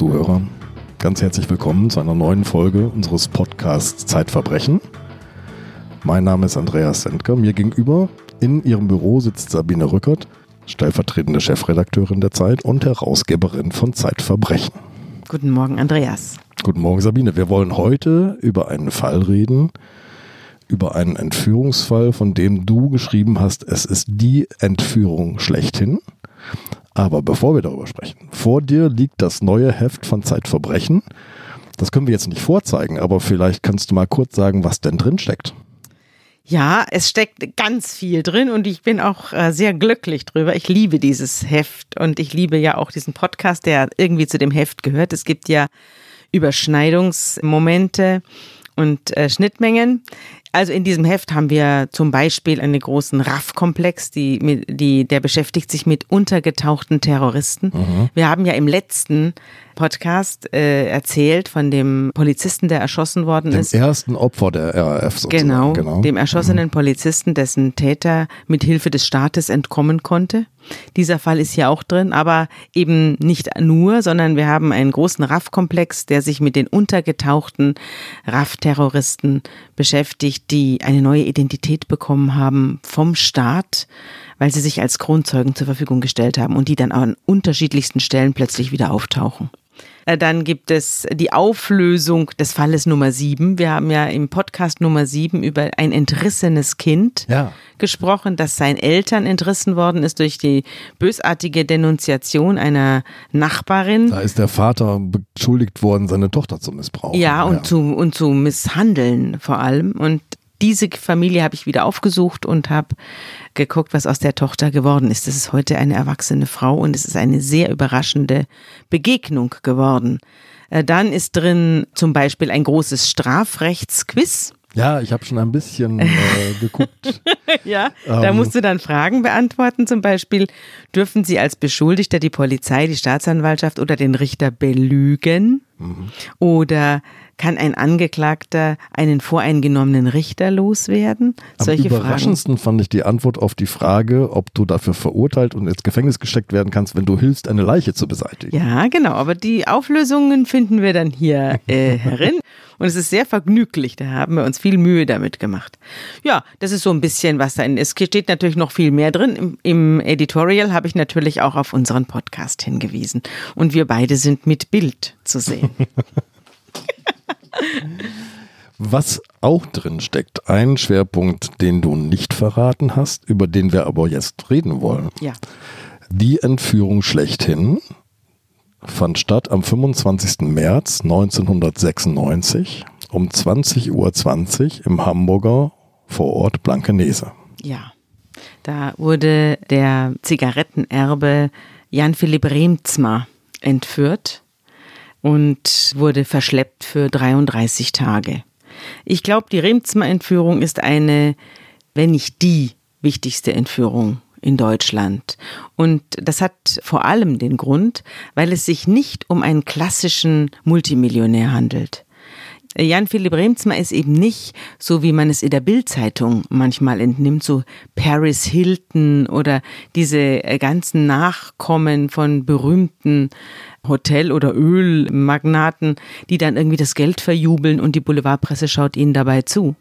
Zuhörer, ganz herzlich willkommen zu einer neuen Folge unseres Podcasts Zeitverbrechen. Mein Name ist Andreas Sendker. Mir gegenüber in ihrem Büro sitzt Sabine Rückert, stellvertretende Chefredakteurin der Zeit und Herausgeberin von Zeitverbrechen. Guten Morgen, Andreas. Guten Morgen, Sabine. Wir wollen heute über einen Fall reden, über einen Entführungsfall, von dem du geschrieben hast, es ist die Entführung schlechthin. Aber bevor wir darüber sprechen, vor dir liegt das neue Heft von Zeitverbrechen. Das können wir jetzt nicht vorzeigen, aber vielleicht kannst du mal kurz sagen, was denn drin steckt. Ja, es steckt ganz viel drin und ich bin auch äh, sehr glücklich drüber. Ich liebe dieses Heft und ich liebe ja auch diesen Podcast, der irgendwie zu dem Heft gehört. Es gibt ja Überschneidungsmomente und äh, Schnittmengen. Also in diesem Heft haben wir zum Beispiel einen großen RAF-Komplex, die, die, der beschäftigt sich mit untergetauchten Terroristen. Mhm. Wir haben ja im letzten Podcast äh, erzählt von dem Polizisten, der erschossen worden dem ist. Dem ersten Opfer der RAF sozusagen. Genau, genau. dem erschossenen mhm. Polizisten, dessen Täter mit Hilfe des Staates entkommen konnte. Dieser Fall ist hier auch drin, aber eben nicht nur, sondern wir haben einen großen RAF-Komplex, der sich mit den untergetauchten RAF-Terroristen beschäftigt, die eine neue Identität bekommen haben vom Staat, weil sie sich als Kronzeugen zur Verfügung gestellt haben und die dann an unterschiedlichsten Stellen plötzlich wieder auftauchen. Äh, dann gibt es die Auflösung des Falles Nummer sieben. Wir haben ja im Podcast Nummer sieben über ein entrissenes Kind ja. gesprochen, das seinen Eltern entrissen worden ist durch die bösartige Denunziation einer Nachbarin. Da ist der Vater beschuldigt worden, seine Tochter zu missbrauchen. Ja, und, ja. Zu, und zu misshandeln vor allem. Und diese Familie habe ich wieder aufgesucht und habe geguckt, was aus der Tochter geworden ist. Das ist heute eine erwachsene Frau und es ist eine sehr überraschende Begegnung geworden. Äh, dann ist drin zum Beispiel ein großes Strafrechtsquiz. Ja, ich habe schon ein bisschen äh, geguckt. ja, ähm. da musst du dann Fragen beantworten. Zum Beispiel, dürfen Sie als Beschuldigter die Polizei, die Staatsanwaltschaft oder den Richter belügen? Mhm. Oder kann ein Angeklagter einen voreingenommenen Richter loswerden? Am Solche überraschendsten Fragen. fand ich die Antwort auf die Frage, ob du dafür verurteilt und ins Gefängnis gesteckt werden kannst, wenn du hilfst, eine Leiche zu beseitigen. Ja, genau. Aber die Auflösungen finden wir dann hier äh, herin. Und es ist sehr vergnüglich. Da haben wir uns viel Mühe damit gemacht. Ja, das ist so ein bisschen was da in. Es steht natürlich noch viel mehr drin. Im, im Editorial habe ich natürlich auch auf unseren Podcast hingewiesen. Und wir beide sind mit Bild zu sehen. Was auch drin steckt, ein Schwerpunkt, den du nicht verraten hast, über den wir aber jetzt reden wollen. Ja. Die Entführung schlechthin fand statt am 25. März 1996 um 20.20 Uhr im Hamburger Vorort Blankenese. Ja, da wurde der Zigarettenerbe Jan Philipp Remzma entführt und wurde verschleppt für 33 Tage. Ich glaube, die Remzma-Entführung ist eine, wenn nicht die wichtigste Entführung in Deutschland. Und das hat vor allem den Grund, weil es sich nicht um einen klassischen Multimillionär handelt. Jan Philipp Remzma ist eben nicht, so wie man es in der Bildzeitung manchmal entnimmt, so Paris Hilton oder diese ganzen Nachkommen von berühmten Hotel- oder Ölmagnaten, die dann irgendwie das Geld verjubeln und die Boulevardpresse schaut ihnen dabei zu.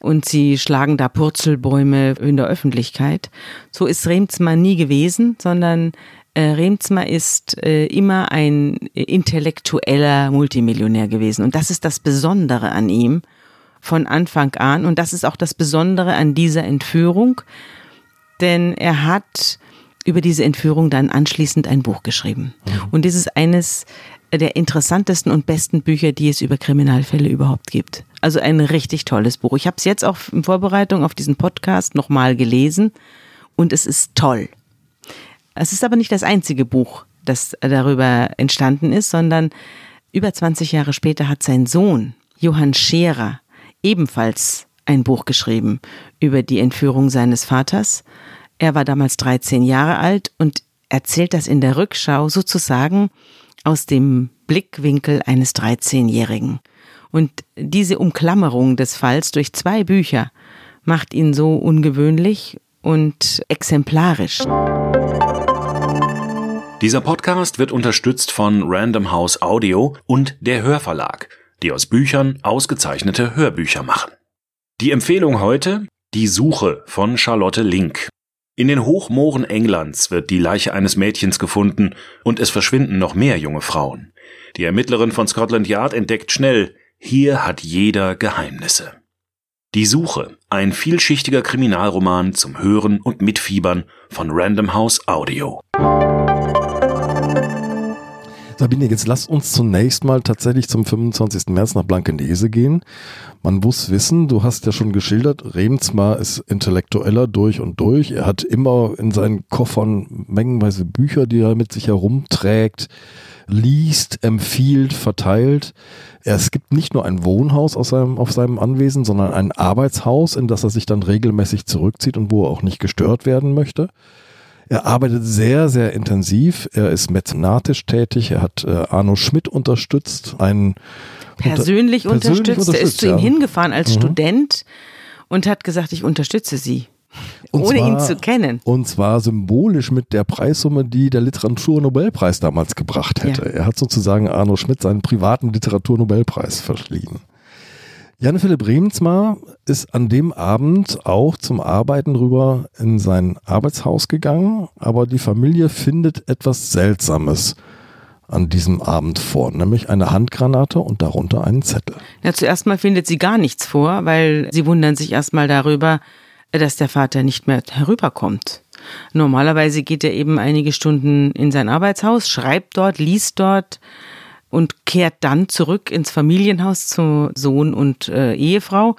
Und sie schlagen da Purzelbäume in der Öffentlichkeit. So ist Remzma nie gewesen, sondern äh, Remzma ist äh, immer ein intellektueller Multimillionär gewesen. Und das ist das Besondere an ihm von Anfang an. Und das ist auch das Besondere an dieser Entführung. Denn er hat über diese Entführung dann anschließend ein Buch geschrieben. Mhm. Und das ist eines der interessantesten und besten Bücher, die es über Kriminalfälle überhaupt gibt. Also ein richtig tolles Buch. Ich habe es jetzt auch in Vorbereitung auf diesen Podcast nochmal gelesen und es ist toll. Es ist aber nicht das einzige Buch, das darüber entstanden ist, sondern über 20 Jahre später hat sein Sohn Johann Scherer ebenfalls ein Buch geschrieben über die Entführung seines Vaters er war damals 13 Jahre alt und erzählt das in der Rückschau sozusagen aus dem Blickwinkel eines 13-Jährigen. Und diese Umklammerung des Falls durch zwei Bücher macht ihn so ungewöhnlich und exemplarisch. Dieser Podcast wird unterstützt von Random House Audio und der Hörverlag, die aus Büchern ausgezeichnete Hörbücher machen. Die Empfehlung heute Die Suche von Charlotte Link. In den Hochmooren Englands wird die Leiche eines Mädchens gefunden und es verschwinden noch mehr junge Frauen. Die Ermittlerin von Scotland Yard entdeckt schnell, hier hat jeder Geheimnisse. Die Suche, ein vielschichtiger Kriminalroman zum Hören und Mitfiebern von Random House Audio. Sabine, jetzt lass uns zunächst mal tatsächlich zum 25. März nach Blankenese gehen. Man muss wissen, du hast ja schon geschildert, Remsmar ist intellektueller durch und durch. Er hat immer in seinen Koffern mengenweise Bücher, die er mit sich herumträgt, liest, empfiehlt, verteilt. Es gibt nicht nur ein Wohnhaus aus seinem, auf seinem Anwesen, sondern ein Arbeitshaus, in das er sich dann regelmäßig zurückzieht und wo er auch nicht gestört werden möchte. Er arbeitet sehr, sehr intensiv. Er ist mäzenatisch tätig. Er hat äh, Arno Schmidt unterstützt. Einen persönlich, unter, persönlich unterstützt. unterstützt. Er ist zu ihm hingefahren als mhm. Student und hat gesagt, ich unterstütze Sie. Und ohne zwar, ihn zu kennen. Und zwar symbolisch mit der Preissumme, die der Literaturnobelpreis damals gebracht hätte. Ja. Er hat sozusagen Arno Schmidt seinen privaten Literaturnobelpreis verschliehen. Jan-Philipp Remensmar ist an dem Abend auch zum Arbeiten rüber in sein Arbeitshaus gegangen, aber die Familie findet etwas Seltsames an diesem Abend vor, nämlich eine Handgranate und darunter einen Zettel. Ja, zuerst mal findet sie gar nichts vor, weil sie wundern sich erstmal darüber, dass der Vater nicht mehr herüberkommt. Normalerweise geht er eben einige Stunden in sein Arbeitshaus, schreibt dort, liest dort, und kehrt dann zurück ins Familienhaus zu Sohn und äh, Ehefrau.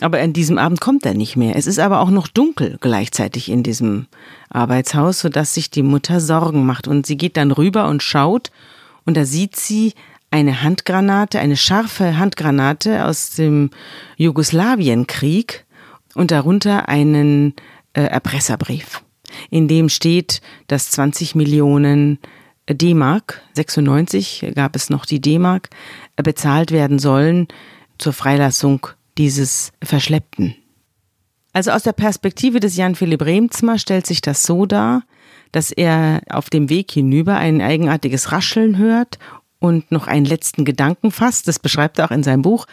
Aber an diesem Abend kommt er nicht mehr. Es ist aber auch noch dunkel gleichzeitig in diesem Arbeitshaus, sodass sich die Mutter Sorgen macht. Und sie geht dann rüber und schaut und da sieht sie eine Handgranate, eine scharfe Handgranate aus dem Jugoslawienkrieg und darunter einen äh, Erpresserbrief, in dem steht, dass 20 Millionen D-Mark, 96 gab es noch die D-Mark, bezahlt werden sollen zur Freilassung dieses Verschleppten. Also aus der Perspektive des Jan Philipp Remzmer stellt sich das so dar, dass er auf dem Weg hinüber ein eigenartiges Rascheln hört und noch einen letzten Gedanken fasst. Das beschreibt er auch in seinem Buch.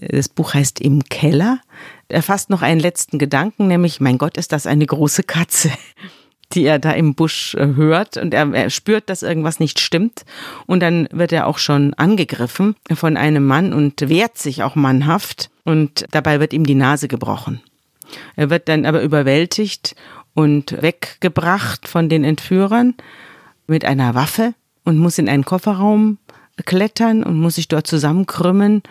Das Buch heißt Im Keller. Er fasst noch einen letzten Gedanken, nämlich, mein Gott, ist das eine große Katze die er da im Busch äh, hört und er, er, spürt, dass irgendwas nicht stimmt und dann wird er auch schon angegriffen von einem Mann und wehrt sich auch mannhaft und dabei wird ihm die Nase gebrochen. Er wird dann aber überwältigt und weggebracht von den Entführern mit einer Waffe und muss in einen Kofferraum klettern und muss sich dort zusammenkrümmen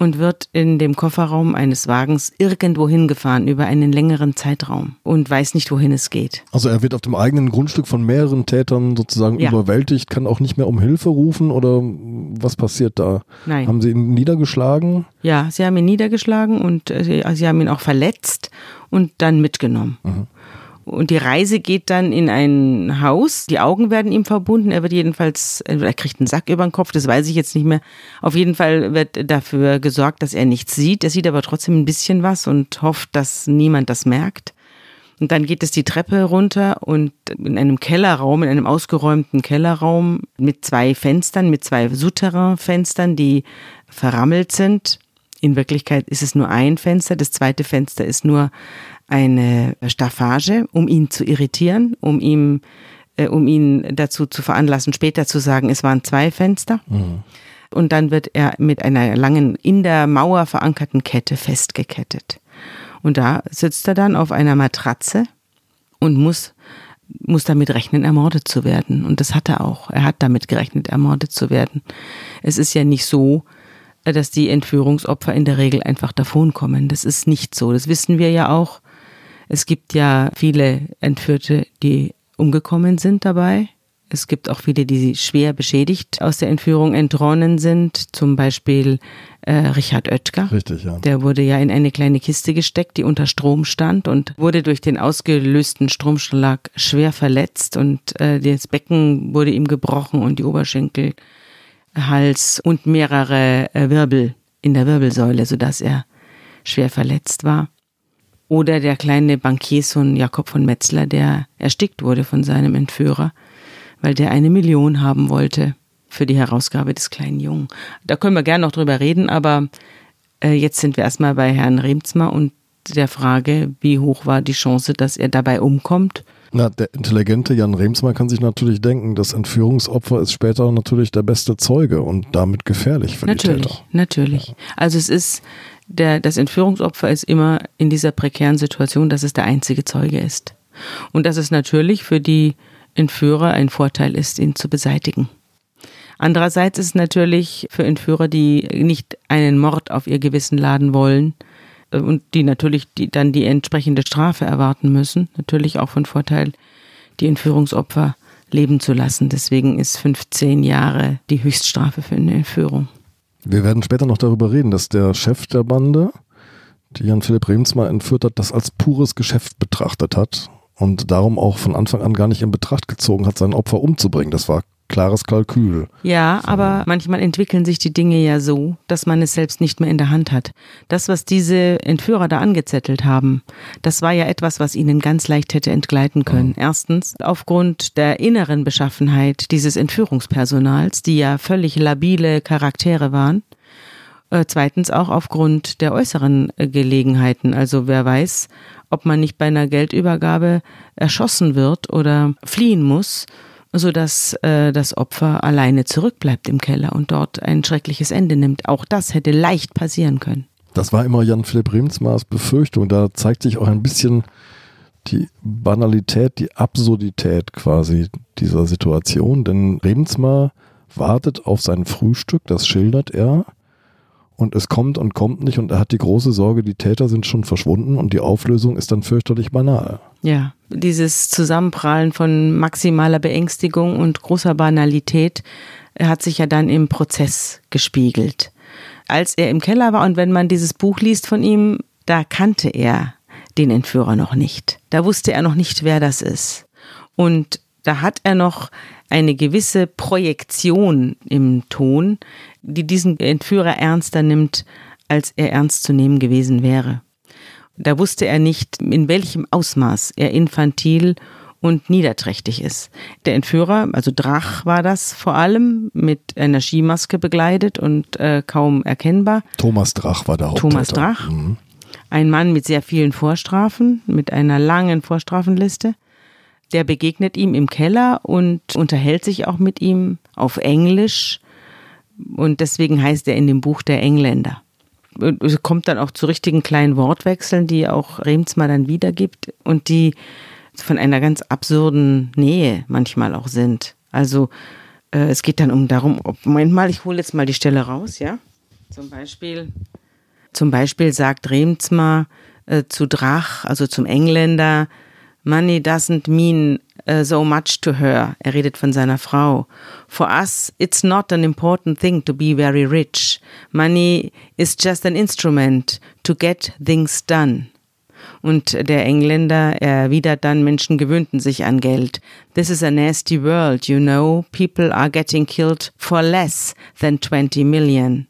und wird in dem Kofferraum eines Wagens irgendwo hingefahren über einen längeren Zeitraum und weiß nicht, wohin es geht. Also er wird auf dem eigenen Grundstück von mehreren Tätern sozusagen ja. überwältigt, kann auch nicht mehr um Hilfe rufen oder was passiert da? Nein. Haben sie ihn niedergeschlagen? Ja, sie haben ihn niedergeschlagen und äh, sie haben ihn auch verletzt und dann mitgenommen. Mhm. Und die Reise geht dann in ein Haus. Die Augen werden ihm verbunden. Er wird jedenfalls, er kriegt einen Sack über den Kopf, das weiß ich jetzt nicht mehr. Auf jeden Fall wird dafür gesorgt, dass er nichts sieht. Er sieht aber trotzdem ein bisschen was und hofft, dass niemand das merkt. Und dann geht es die Treppe runter und in einem Kellerraum, in einem ausgeräumten Kellerraum mit zwei Fenstern, mit zwei Souterrain-Fenstern, die verrammelt sind. In Wirklichkeit ist es nur ein Fenster. Das zweite Fenster ist nur eine Staffage, um ihn zu irritieren, um ihm, äh, um ihn dazu zu veranlassen, später zu sagen, es waren zwei Fenster. Mhm. Und dann wird er mit einer langen, in der Mauer verankerten Kette festgekettet. Und da sitzt er dann auf einer Matratze und muss, muss damit rechnen, ermordet zu werden. Und das hat er auch. Er hat damit gerechnet, ermordet zu werden. Es ist ja nicht so, dass die Entführungsopfer in der Regel einfach davonkommen. Das ist nicht so. Das wissen wir ja auch. Es gibt ja viele Entführte, die umgekommen sind dabei. Es gibt auch viele, die schwer beschädigt aus der Entführung entronnen sind. Zum Beispiel äh, Richard Oetker. Richtig, ja. Der wurde ja in eine kleine Kiste gesteckt, die unter Strom stand und wurde durch den ausgelösten Stromschlag schwer verletzt und äh, das Becken wurde ihm gebrochen und die Oberschenkel, Hals und mehrere äh, Wirbel in der Wirbelsäule, sodass er schwer verletzt war. Oder der kleine Bankiersohn Jakob von Metzler, der erstickt wurde von seinem Entführer, weil der eine Million haben wollte für die Herausgabe des kleinen Jungen. Da können wir gerne noch drüber reden, aber äh, jetzt sind wir erstmal bei Herrn Remsmar und der Frage, wie hoch war die Chance, dass er dabei umkommt. Na, der intelligente Jan Remsmar kann sich natürlich denken, das Entführungsopfer ist später natürlich der beste Zeuge und damit gefährlich für natürlich, die Täter. Natürlich, ja. Also es ist, der, das Entführungsopfer ist immer in dieser prekären Situation, dass es der einzige Zeuge ist. Und dass es natürlich für die Entführer ein Vorteil ist, ihn zu beseitigen. Andererseits ist es natürlich für Entführer, die nicht einen Mord auf ihr Gewissen laden wollen, und die natürlich die, dann die entsprechende Strafe erwarten müssen. Natürlich auch von Vorteil, die Entführungsopfer leben zu lassen. Deswegen ist 15 Jahre die Höchststrafe für eine Entführung. Wir werden später noch darüber reden, dass der Chef der Bande, die Jan-Philipp Remsmar entführt hat, das als pures Geschäft betrachtet hat und darum auch von Anfang an gar nicht in Betracht gezogen hat, sein Opfer umzubringen. Das war klares Kalkül. Ja, aber manchmal entwickeln sich die Dinge ja so, dass man es selbst nicht mehr in der Hand hat. Das, was diese Entführer da angezettelt haben, das war ja etwas, was ihnen ganz leicht hätte entgleiten können. Mhm. Erstens, aufgrund der inneren Beschaffenheit dieses Entführungspersonals, die ja völlig labile Charaktere waren. Äh, zweitens auch aufgrund der äußeren äh, Gelegenheiten. Also wer weiß, ob man nicht bei einer Geldübergabe erschossen wird oder fliehen muss sodass äh, das Opfer alleine zurückbleibt im Keller und dort ein schreckliches Ende nimmt. Auch das hätte leicht passieren können. Das war immer Jan-Philipp Remsmars Befürchtung. Da zeigt sich auch ein bisschen die Banalität, die Absurdität quasi dieser Situation. Denn Remsmar wartet auf sein Frühstück, das schildert er und es kommt und kommt nicht und er hat die große Sorge, die Täter sind schon verschwunden und die Auflösung ist dann fürchterlich banal. Ja, dieses Zusammenprallen von maximaler Beängstigung und großer Banalität hat sich ja dann im Prozess gespiegelt. Als er im Keller war und wenn man dieses Buch liest von ihm, da kannte er den Entführer noch nicht. Da wusste er noch nicht, wer das ist. Und da hat er noch eine gewisse Projektion im Ton, die diesen Entführer ernster nimmt, als er ernst zu nehmen gewesen wäre. Da wusste er nicht, in welchem Ausmaß er infantil und niederträchtig ist. Der Entführer, also Drach war das vor allem, mit einer Skimaske begleitet und äh, kaum erkennbar. Thomas Drach war der Haupttäter. Thomas Drach. Mhm. Ein Mann mit sehr vielen Vorstrafen, mit einer langen Vorstrafenliste. Der begegnet ihm im Keller und unterhält sich auch mit ihm auf Englisch. Und deswegen heißt er in dem Buch der Engländer. Kommt dann auch zu richtigen kleinen Wortwechseln, die auch Remsmar dann wiedergibt und die von einer ganz absurden Nähe manchmal auch sind. Also äh, es geht dann um darum, ob, Moment mal, ich hole jetzt mal die Stelle raus, ja. Zum Beispiel, zum Beispiel sagt Remsmar äh, zu Drach, also zum Engländer, Money doesn't mean uh, so much to her. Er redet von seiner Frau. For us, it's not an important thing to be very rich. Money is just an instrument to get things done. Und der Engländer erwidert dann, Menschen gewöhnten sich an Geld. This is a nasty world, you know. People are getting killed for less than 20 million.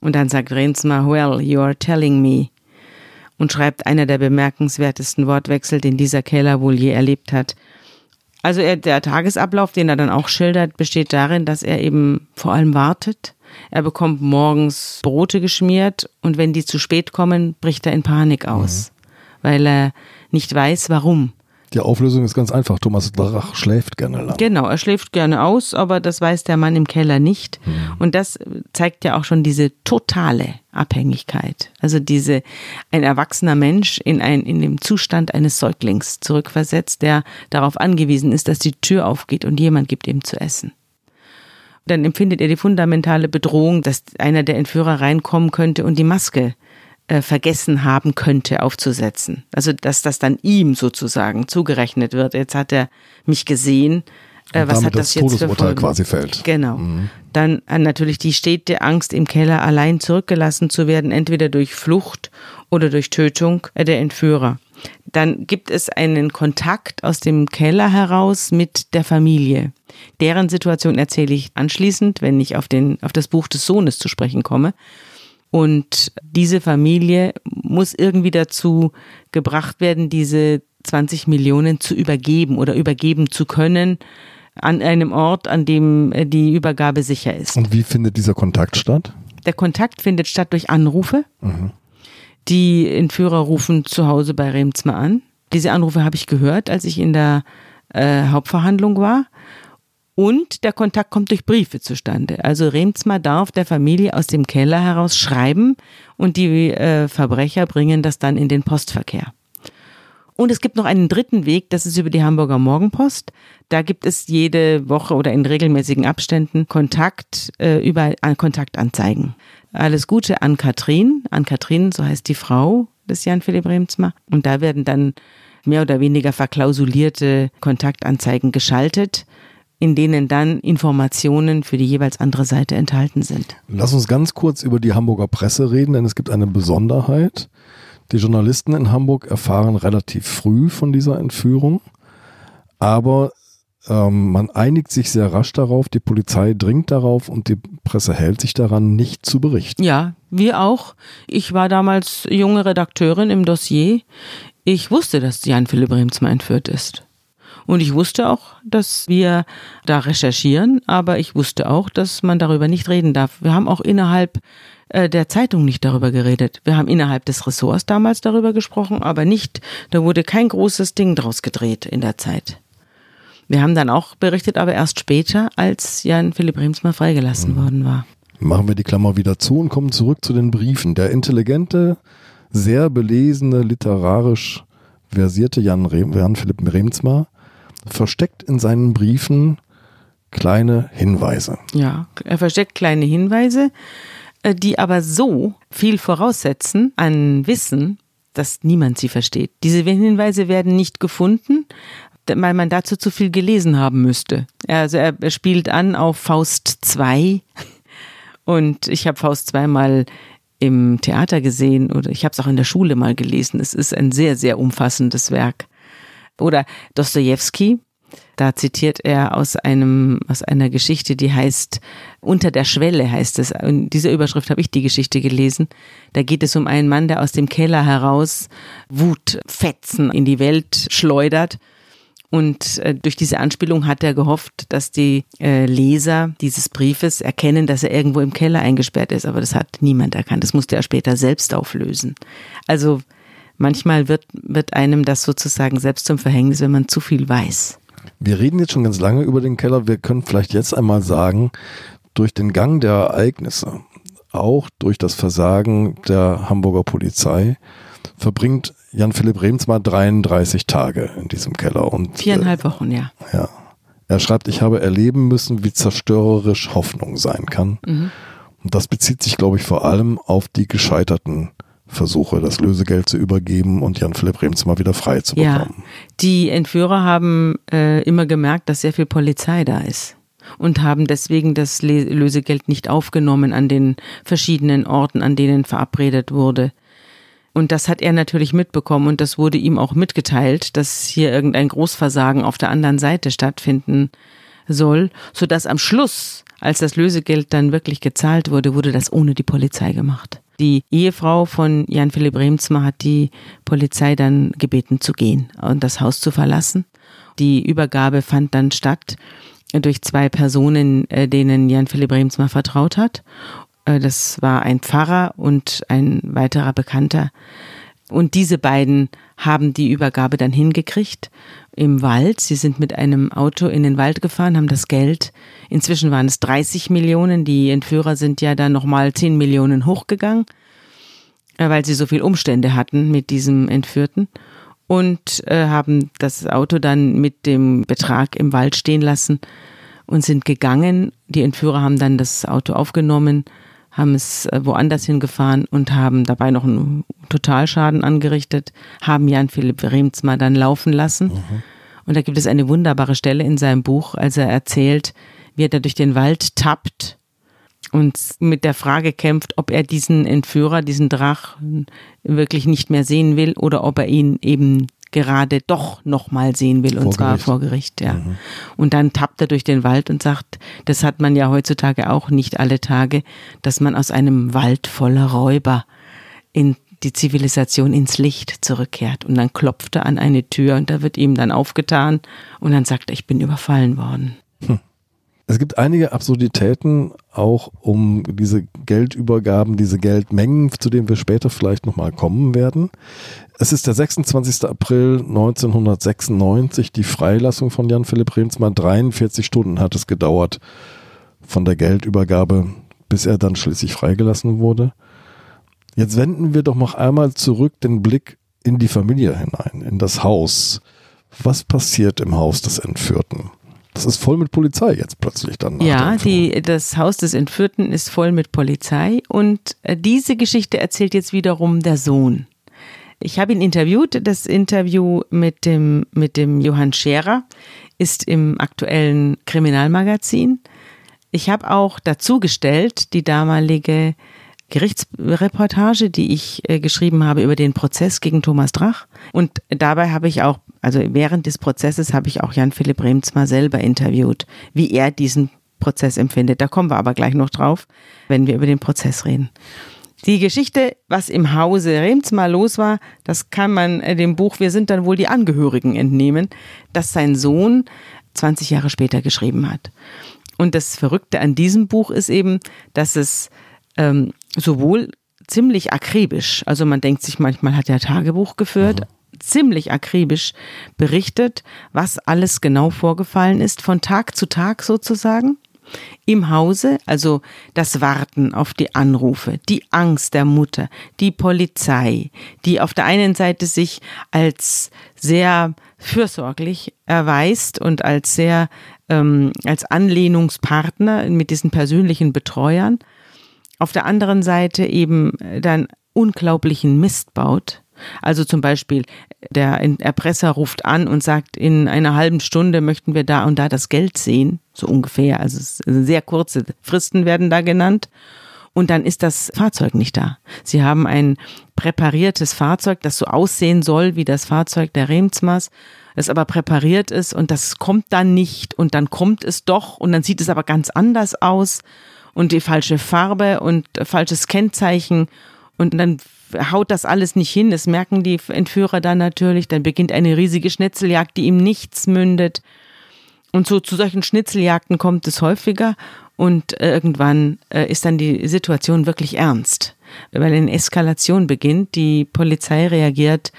Und dann sagt Rensma, well, you are telling me und schreibt einer der bemerkenswertesten Wortwechsel, den dieser Keller wohl je erlebt hat. Also er, der Tagesablauf, den er dann auch schildert, besteht darin, dass er eben vor allem wartet. Er bekommt morgens Brote geschmiert und wenn die zu spät kommen, bricht er in Panik aus, mhm. weil er nicht weiß, warum. Die Auflösung ist ganz einfach. Thomas Drach schläft gerne lang. Genau, er schläft gerne aus, aber das weiß der Mann im Keller nicht. Hm. Und das zeigt ja auch schon diese totale Abhängigkeit. Also diese, ein erwachsener Mensch in ein, in dem Zustand eines Säuglings zurückversetzt, der darauf angewiesen ist, dass die Tür aufgeht und jemand gibt ihm zu essen. Dann empfindet er die fundamentale Bedrohung, dass einer der Entführer reinkommen könnte und die Maske äh, vergessen haben könnte aufzusetzen. Also dass das dann ihm sozusagen zugerechnet wird. Jetzt hat er mich gesehen. Äh, was hat das, das jetzt Todesurteil für quasi fällt. Genau. Mhm. Dann äh, natürlich die stete Angst im Keller allein zurückgelassen zu werden, entweder durch Flucht oder durch Tötung der Entführer. Dann gibt es einen Kontakt aus dem Keller heraus mit der Familie. Deren Situation erzähle ich anschließend, wenn ich auf, den, auf das Buch des Sohnes zu sprechen komme. Und diese Familie muss irgendwie dazu gebracht werden, diese 20 Millionen zu übergeben oder übergeben zu können, an einem Ort, an dem äh, die Übergabe sicher ist. Und wie findet dieser Kontakt statt? Der Kontakt findet statt durch Anrufe. Mhm. Die Entführer rufen zu Hause bei Remzma an. Diese Anrufe habe ich gehört, als ich in der äh, Hauptverhandlung war. Und der Kontakt kommt durch Briefe zustande. Also Remzma darf der Familie aus dem Keller heraus schreiben und die äh, Verbrecher bringen das dann in den Postverkehr. Und es gibt noch einen dritten Weg, das ist über die Hamburger Morgenpost. Da gibt es jede Woche oder in regelmäßigen Abständen Kontakt äh, über äh, Kontaktanzeigen. Alles Gute an Katrin. An Katrin, so heißt die Frau des Jan Philipp Remsmar. Und da werden dann mehr oder weniger verklausulierte Kontaktanzeigen geschaltet in denen dann Informationen für die jeweils andere Seite enthalten sind. Lass uns ganz kurz über die Hamburger Presse reden, denn es gibt eine Besonderheit. Die Journalisten in Hamburg erfahren relativ früh von dieser Entführung, aber ähm, man einigt sich sehr rasch darauf, die Polizei dringt darauf und die Presse hält sich daran, nicht zu berichten. Ja, wir auch. Ich war damals junge Redakteurin im Dossier. Ich wusste, dass Jan Philipp Remsma entführt ist. Und ich wusste auch, dass wir da recherchieren, aber ich wusste auch, dass man darüber nicht reden darf. Wir haben auch innerhalb äh, der Zeitung nicht darüber geredet. Wir haben innerhalb des Ressorts damals darüber gesprochen, aber nicht, da wurde kein großes Ding draus gedreht in der Zeit. Wir haben dann auch berichtet, aber erst später, als Jan Philipp Remsmar freigelassen mhm. worden war. Machen wir die Klammer wieder zu und kommen zurück zu den Briefen. Der intelligente, sehr belesene, literarisch versierte Jan, Rem, Jan Philipp Remsmar versteckt in seinen Briefen kleine Hinweise. Ja, er versteckt kleine Hinweise, äh, die aber so viel voraussetzen an Wissen, dass niemand sie versteht. Diese Hinweise werden nicht gefunden, weil man dazu zu viel gelesen haben müsste. Also er spielt an auf Faust 2 und ich habe Faust 2 mal im Theater gesehen oder ich habe es auch in der Schule mal gelesen. Es ist ein sehr, sehr umfassendes Werk. Oder Dostoevsky, da zitiert er aus einem, aus einer Geschichte, die heißt Unter der Schwelle heißt es. In dieser Überschrift habe ich die Geschichte gelesen. Da geht es um einen Mann, der aus dem Keller heraus Wutfetzen in die Welt schleudert. Und äh, durch diese Anspielung hat er gehofft, dass die äh, Leser dieses Briefes erkennen, dass er irgendwo im Keller eingesperrt ist. Aber das hat niemand erkannt. Das musste er später selbst auflösen. Also manchmal wird, wird einem das sozusagen selbst zum Verhängnis, wenn man zu viel weiß. Wir reden jetzt schon ganz lange über den Keller. Wir können vielleicht jetzt einmal sagen, durch den Gang der Ereignisse, auch durch das Versagen der Hamburger Polizei, verbringt Jan Philipp Rehms mal 33 Tage in diesem Keller. Und, Viereinhalb Wochen, ja. Ja. Er schreibt, ich habe erleben müssen, wie zerstörerisch Hoffnung sein kann. Mhm. Und das bezieht sich, glaube ich, vor allem auf die gescheiterten Versuche, das Lösegeld zu übergeben und Jan Philipp Rems mal wieder frei zu bekommen. Ja, die Entführer haben äh, immer gemerkt, dass sehr viel Polizei da ist und haben deswegen das Lösegeld nicht aufgenommen an den verschiedenen Orten, an denen verabredet wurde. Und das hat er natürlich mitbekommen und das wurde ihm auch mitgeteilt, dass hier irgendein Großversagen auf der anderen Seite stattfinden soll, sodass am Schluss, als das Lösegeld dann wirklich gezahlt wurde, wurde das ohne die Polizei gemacht. Die Ehefrau von Jan Philipp Remsmar hat die Polizei dann gebeten zu gehen und das Haus zu verlassen. Die Übergabe fand dann statt durch zwei Personen, äh, denen Jan Philipp Remsmar vertraut hat. Äh, das war ein Pfarrer und ein weiterer Bekannter. Und diese beiden haben die Übergabe dann hingekriegt im Wald. Sie sind mit einem Auto in den Wald gefahren, haben das Geld. Inzwischen waren es 30 Millionen. Die Entführer sind ja dann nochmal 10 Millionen hochgegangen, äh, weil sie so viel Umstände hatten mit diesem Entführten. Und äh, haben das Auto dann mit dem Betrag im Wald stehen lassen und sind gegangen. Die Entführer haben dann das Auto aufgenommen, haben es äh, woanders hingefahren und haben dabei noch einen Totalschaden angerichtet, haben Jan Philipp Remzma dann laufen lassen. Mhm. Und da gibt es eine wunderbare Stelle in seinem Buch, als er erzählt, wie er da durch den Wald tappt und mit der Frage kämpft, ob er diesen Entführer, diesen Drach wirklich nicht mehr sehen will oder ob er ihn eben gerade doch nochmal sehen will, und vor zwar Gericht. vor Gericht, ja. Mhm. Und dann tappt er durch den Wald und sagt, das hat man ja heutzutage auch nicht alle Tage, dass man aus einem Wald voller Räuber in die Zivilisation ins Licht zurückkehrt. Und dann klopft er an eine Tür und da wird ihm dann aufgetan und dann sagt er, ich bin überfallen worden. Hm. Es gibt einige Absurditäten auch um diese Geldübergaben, diese Geldmengen, zu denen wir später vielleicht nochmal kommen werden. Es ist der 26. April 1996, die Freilassung von Jan Philipp Remsmann. 43 Stunden hat es gedauert von der Geldübergabe, bis er dann schließlich freigelassen wurde. Jetzt wenden wir doch noch einmal zurück den Blick in die Familie hinein, in das Haus. Was passiert im Haus des Entführten? Das ist voll mit Polizei jetzt plötzlich dann. Ja, die, das Haus des Entführten ist voll mit Polizei und äh, diese Geschichte erzählt jetzt wiederum der Sohn. Ich habe ihn interviewt. Das Interview mit dem, mit dem Johann Scherer ist im aktuellen Kriminalmagazin. Ich habe auch dazu gestellt die damalige Gerichtsreportage, die ich äh, geschrieben habe über den Prozess gegen Thomas Drach. Und dabei habe ich auch, also während des Prozesses habe ich auch Jan Philipp Remsmar selber interviewt, wie er diesen Prozess empfindet. Da kommen wir aber gleich noch drauf, wenn wir über den Prozess reden. Die Geschichte, was im Hause Remsmar los war, das kann man äh, dem Buch Wir sind dann wohl die Angehörigen entnehmen, das sein Sohn 20 Jahre später geschrieben hat. Und das Verrückte an diesem Buch ist eben, dass es ähm, sowohl ziemlich akribisch, also man denkt sich manchmal, hat er Tagebuch geführt, mhm. ziemlich akribisch berichtet, was alles genau vorgefallen ist, von Tag zu Tag sozusagen. Im Hause, also das Warten auf die Anrufe, die Angst der Mutter, die Polizei, die auf der einen Seite sich als sehr fürsorglich erweist und als sehr ähm, als Anlehnungspartner mit diesen persönlichen Betreuern auf der anderen Seite eben äh, dann unglaublichen Mist baut. Also zum Beispiel der Erpresser ruft an und sagt, in einer halben Stunde möchten wir da und da das Geld sehen, so ungefähr. Also sehr kurze Fristen werden da genannt. Und dann ist das Fahrzeug nicht da. Sie haben ein präpariertes Fahrzeug, das so aussehen soll wie das Fahrzeug der Remsmas, das aber präpariert ist und das kommt dann nicht und dann kommt es doch und dann sieht es aber ganz anders aus und die falsche Farbe und falsches Kennzeichen und dann haut das alles nicht hin. Das merken die Entführer dann natürlich. Dann beginnt eine riesige Schnitzeljagd, die ihm nichts mündet. Und so zu solchen Schnitzeljagden kommt es häufiger und irgendwann äh, ist dann die Situation wirklich ernst, weil eine Eskalation beginnt. Die Polizei reagiert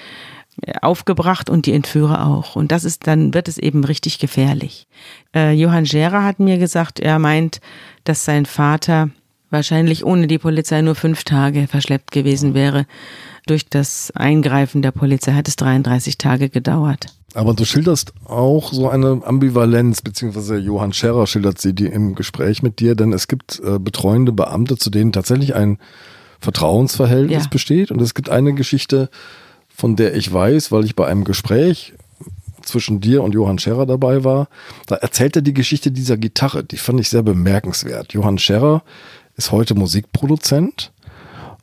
aufgebracht und die Entführer auch. Und das ist, dann wird es eben richtig gefährlich. Äh, Johann Scherer hat mir gesagt, er meint, dass sein Vater wahrscheinlich ohne die Polizei nur fünf Tage verschleppt gewesen wäre. Durch das Eingreifen der Polizei hat es 33 Tage gedauert. Aber du schilderst auch so eine Ambivalenz, beziehungsweise Johann Scherer schildert sie die im Gespräch mit dir, denn es gibt äh, betreuende Beamte, zu denen tatsächlich ein Vertrauensverhältnis ja. besteht. Und es gibt eine Geschichte, von der ich weiß, weil ich bei einem Gespräch zwischen dir und Johann Scherrer dabei war, da erzählt er die Geschichte dieser Gitarre. Die fand ich sehr bemerkenswert. Johann Scherrer ist heute Musikproduzent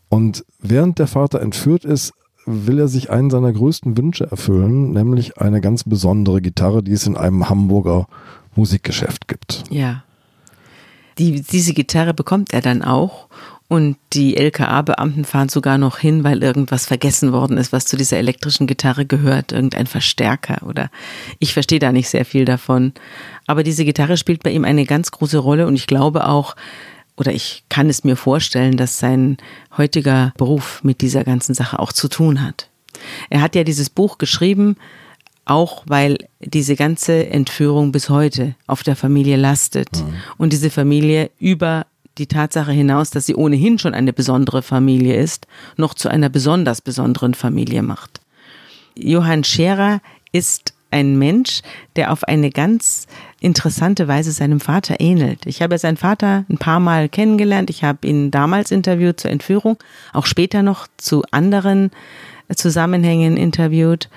und während der Vater entführt ist, will er sich einen seiner größten Wünsche erfüllen, nämlich eine ganz besondere Gitarre, die es in einem Hamburger Musikgeschäft gibt. Ja. Die, diese Gitarre bekommt er dann auch und die LKA-Beamten fahren sogar noch hin, weil irgendwas vergessen worden ist, was zu dieser elektrischen Gitarre gehört, irgendein Verstärker oder ich verstehe da nicht sehr viel davon. Aber diese Gitarre spielt bei ihm eine ganz große Rolle und ich glaube auch, oder ich kann es mir vorstellen, dass sein heutiger Beruf mit dieser ganzen Sache auch zu tun hat. Er hat ja dieses Buch geschrieben, auch weil diese ganze Entführung bis heute auf der Familie lastet mhm. und diese Familie über die Tatsache hinaus, dass sie ohnehin schon eine besondere Familie ist, noch zu einer besonders besonderen Familie macht. Johann Scherer ist ein Mensch, der auf eine ganz interessante Weise seinem Vater ähnelt. Ich habe seinen Vater ein paar Mal kennengelernt. Ich habe ihn damals interviewt zur Entführung, auch später noch zu anderen Zusammenhängen interviewt.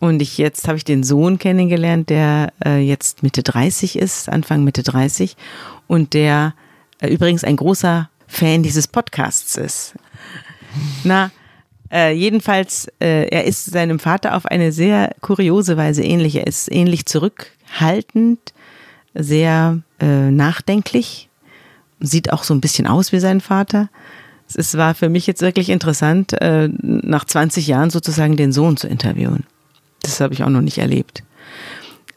Und ich, jetzt habe ich den Sohn kennengelernt, der äh, jetzt Mitte 30 ist, Anfang Mitte 30 und der äh, übrigens ein großer Fan dieses Podcasts ist. Na, äh, jedenfalls, äh, er ist seinem Vater auf eine sehr kuriose Weise ähnlich. Er ist ähnlich zurückhaltend, sehr äh, nachdenklich, sieht auch so ein bisschen aus wie sein Vater. es war für mich jetzt wirklich interessant, äh, nach 20 Jahren sozusagen den Sohn zu interviewen. Das habe ich auch noch nicht erlebt.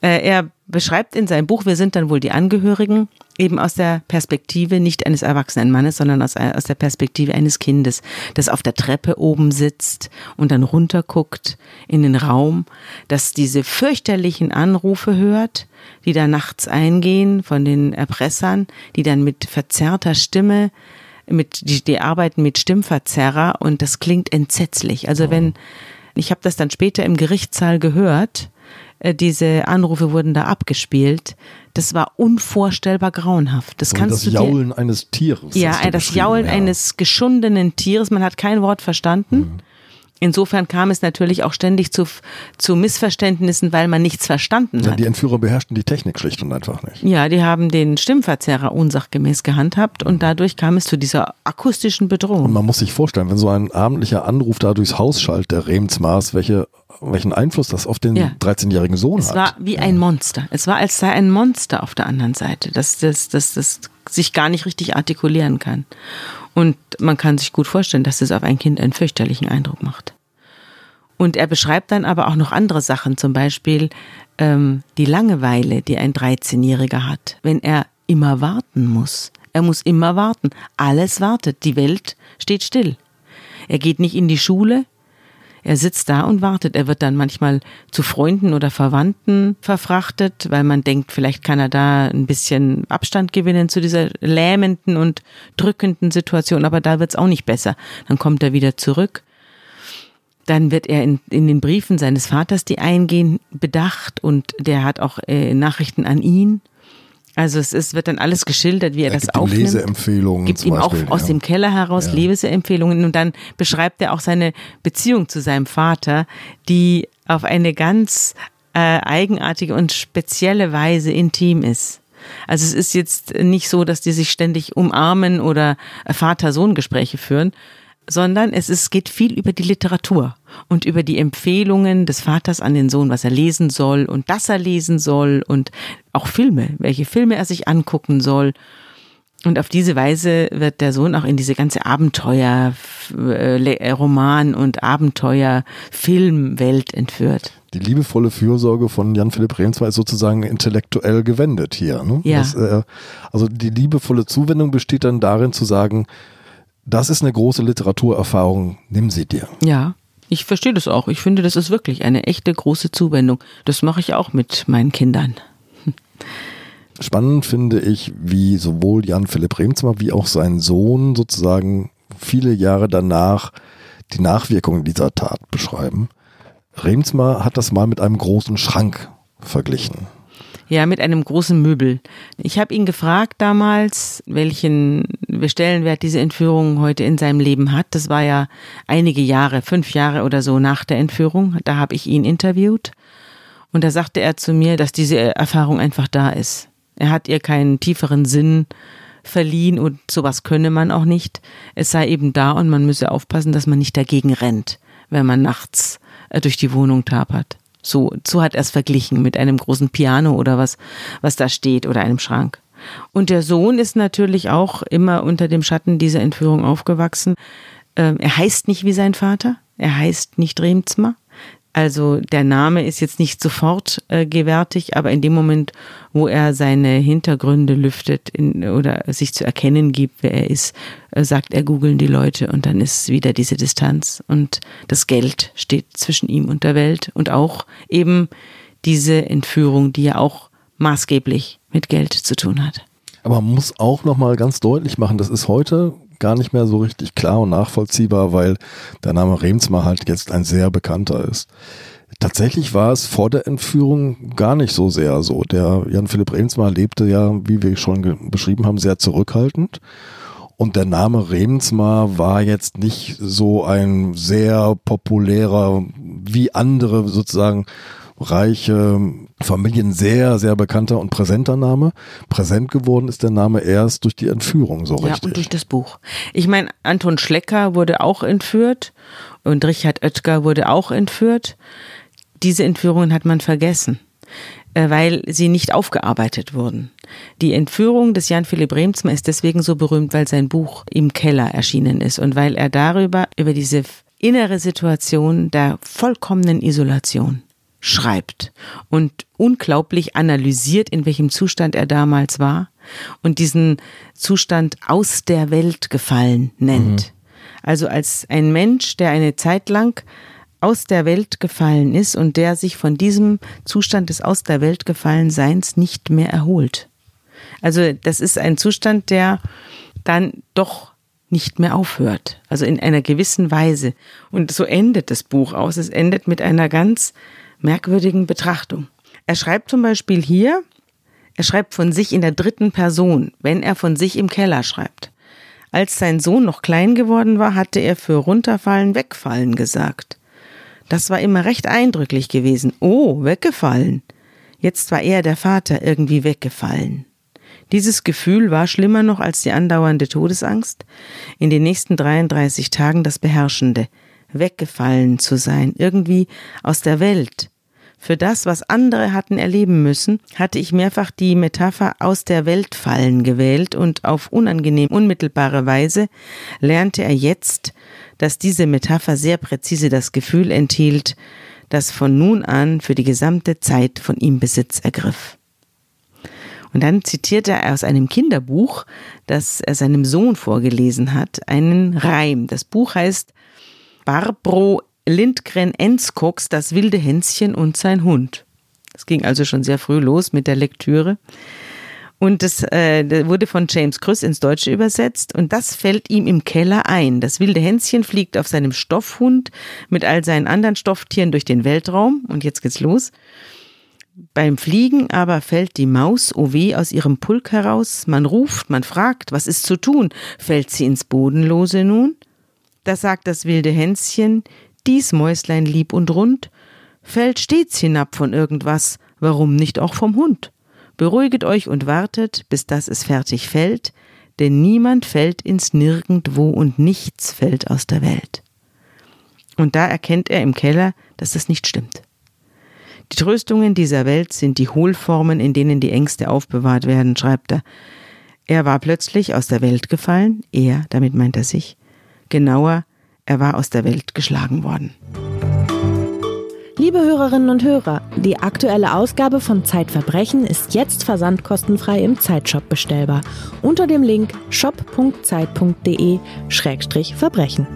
Äh, er beschreibt in seinem Buch, wir sind dann wohl die Angehörigen, eben aus der Perspektive nicht eines erwachsenen Mannes, sondern aus, aus der Perspektive eines Kindes, das auf der Treppe oben sitzt und dann runterguckt in den Raum, das diese fürchterlichen Anrufe hört, die da nachts eingehen von den Erpressern, die dann mit verzerrter Stimme mit die, die arbeiten mit Stimmverzerrer und das klingt entsetzlich. Also wenn ich habe das dann später im Gerichtssaal gehört, diese Anrufe wurden da abgespielt. Das war unvorstellbar grauenhaft. Das Und kannst das du Jaulen dir, eines Tieres. Ja, du das Jaulen ja. eines geschundenen Tieres. Man hat kein Wort verstanden. Mhm. Insofern kam es natürlich auch ständig zu, zu Missverständnissen, weil man nichts verstanden Ja, hat. die Entführer beherrschten die Technik schlicht und einfach nicht. Ja, die haben den Stimmverzerrer unsachgemäß gehandhabt und dadurch kam es zu dieser akustischen Und Bedrohung. man muss sich vorstellen, wenn so ein abendlicher Anruf da durchs Haus schallt, der Remsmaß, welche, welchen Einfluss das auf den Ja. 13-jährigen Sohn Es hat. war wie ein Monster. Es war, als sei ein Monster auf der anderen Seite, das, das, das, das sich gar nicht richtig artikulieren kann. Und man kann sich gut vorstellen, dass es auf ein Kind einen fürchterlichen Eindruck macht. Und er beschreibt dann aber auch noch andere Sachen, zum Beispiel ähm, die Langeweile, die ein 13-Jähriger hat, wenn er immer warten muss. Er muss immer warten. Alles wartet. Die Welt steht still. Er geht nicht in die Schule. Er sitzt da und wartet. Er wird dann manchmal zu Freunden oder Verwandten verfrachtet, weil man denkt, vielleicht kann er da ein bisschen Abstand gewinnen zu dieser lähmenden und drückenden Situation. Aber da wird es auch nicht besser. Dann kommt er wieder zurück. Dann wird er in, in den Briefen seines Vaters, die eingehen, bedacht und der hat auch äh, Nachrichten an ihn. Also es ist, wird dann alles geschildert, wie er, Er das gibt ihm aufnimmt. Leseempfehlungen Gibt ihm auch Beispiel, aus ja. dem Keller heraus Ja. Leseempfehlungen und dann beschreibt er auch seine Beziehung zu seinem Vater, die auf eine ganz äh, eigenartige und spezielle Weise intim ist. Also es ist jetzt nicht so, dass die sich ständig umarmen oder Vater-Sohn-Gespräche führen, sondern es ist, geht viel über die Literatur und über die Empfehlungen des Vaters an den Sohn, was er lesen soll und dass er lesen soll und auch Filme, welche Filme er sich angucken soll. Und auf diese Weise wird der Sohn auch in diese ganze Abenteuer, äh, äh, Roman und Abenteuer, Filmwelt entführt. Die liebevolle Fürsorge von Jan-Philipp Remsmar ist sozusagen intellektuell gewendet hier. Ne? Ja. Das, äh, also die liebevolle Zuwendung besteht dann darin zu sagen, das ist eine große Literaturerfahrung, nimm sie dir. Ja, ich verstehe das auch. Ich finde, das ist wirklich eine echte große Zuwendung. Das mache ich auch mit meinen Kindern. Spannend finde ich, wie sowohl Jan-Philipp Remsmar wie auch sein Sohn sozusagen viele Jahre danach die Nachwirkungen dieser Tat beschreiben. Remsmar hat das mal mit einem großen Schrank verglichen. Ja, mit einem großen Möbel. Ich habe ihn gefragt damals, welchen Stellenwert diese Entführung heute in seinem Leben hat. Das war ja einige Jahre, fünf Jahre oder so nach der Entführung. Da habe ich ihn interviewt. Und da sagte er zu mir, dass diese Erfahrung einfach da ist. Er hat ihr keinen tieferen Sinn verliehen und sowas könne man auch nicht. Es sei eben da und man müsse aufpassen, dass man nicht dagegen rennt, wenn man nachts äh, durch die Wohnung tapert. So, so hat er es verglichen mit einem großen Piano oder was, was da steht oder einem Schrank. Und der Sohn ist natürlich auch immer unter dem Schatten dieser Entführung aufgewachsen. Ähm, er heißt nicht wie sein Vater. Er heißt nicht Remzma. Also der Name ist jetzt nicht sofort äh, gewärtig, aber in dem Moment, wo er seine Hintergründe lüftet in, oder sich zu erkennen gibt, wer er ist, äh, sagt er, googeln die Leute und dann ist wieder diese Distanz und das Geld steht zwischen ihm und der Welt und auch eben diese Entführung, die ja auch maßgeblich mit Geld zu tun hat. Aber man muss auch nochmal ganz deutlich machen, das ist heute gar nicht mehr so richtig klar und nachvollziehbar, weil der Name Remsmar halt jetzt ein sehr bekannter ist. Tatsächlich war es vor der Entführung gar nicht so sehr so. Der Jan-Philipp Remsmar lebte ja, wie wir schon beschrieben haben, sehr zurückhaltend. Und der Name Remsmar war jetzt nicht so ein sehr populärer, wie andere sozusagen reiche Familien sehr, sehr bekannter und präsenter Name. Präsent geworden ist der Name erst durch die Entführung so Ja, richtig. und durch das Buch. Ich meine, Anton Schlecker wurde auch entführt und Richard Oetker wurde auch entführt. Diese Entführungen hat man vergessen. äh, weil sie nicht aufgearbeitet wurden. Die Entführung des Jan Philipp Remsma ist deswegen so berühmt, weil sein Buch im Keller erschienen ist und weil er darüber, über diese innere Situation der vollkommenen Isolation schreibt und unglaublich analysiert, in welchem Zustand er damals war und diesen Zustand aus der Welt gefallen nennt. Mhm. Also als ein Mensch, der eine Zeit lang aus der Welt gefallen ist und der sich von diesem Zustand des aus der Welt gefallen Seins nicht mehr erholt. Also das ist ein Zustand, der dann doch nicht mehr aufhört. Also in einer gewissen Weise. Und so endet das Buch aus. Es endet mit einer ganz merkwürdigen Betrachtung. Er schreibt zum Beispiel hier, er schreibt von sich in der dritten Person, wenn er von sich im Keller schreibt. Als sein Sohn noch klein geworden war, hatte er für runterfallen, wegfallen gesagt. Das war immer recht eindrücklich gewesen. Oh, weggefallen. Jetzt war er der Vater irgendwie weggefallen. Dieses Gefühl war schlimmer noch als die andauernde Todesangst, in den nächsten 33 Tagen das Beherrschende, weggefallen zu sein, irgendwie aus der Welt, für das, was andere hatten erleben müssen, hatte ich mehrfach die Metapher aus der Welt fallen gewählt und auf unangenehm unmittelbare Weise lernte er jetzt, dass diese Metapher sehr präzise das Gefühl enthielt, das von nun an für die gesamte Zeit von ihm Besitz ergriff. Und dann zitierte er aus einem Kinderbuch, das er seinem Sohn vorgelesen hat, einen Reim. Das Buch heißt Barbro Lindgren Enskoks Das wilde Hänschen und sein Hund. Das ging also schon sehr früh los mit der Lektüre. Und das äh, wurde von James Krüss ins Deutsche übersetzt und das fällt ihm im Keller ein. Das wilde Hänschen fliegt auf seinem Stoffhund mit all seinen anderen Stofftieren durch den Weltraum und jetzt geht's los. Beim Fliegen aber fällt die Maus, weh, aus ihrem Pulk heraus. Man ruft, man fragt, was ist zu tun? Fällt sie ins Bodenlose nun? Da sagt das wilde Hänschen, dies Mäuslein lieb und rund, fällt stets hinab von irgendwas, warum nicht auch vom Hund? Beruhiget euch und wartet, bis das es fertig fällt, denn niemand fällt ins Nirgendwo und nichts fällt aus der Welt. Und da erkennt er im Keller, dass das nicht stimmt. Die Tröstungen dieser Welt sind die Hohlformen, in denen die Ängste aufbewahrt werden, schreibt er. Er war plötzlich aus der Welt gefallen, er, damit meint er sich, genauer, er war aus der Welt geschlagen worden. Liebe Hörerinnen und Hörer, die aktuelle Ausgabe von Zeitverbrechen ist jetzt versandkostenfrei im Zeitshop bestellbar unter dem Link shop.zeit.de-verbrechen.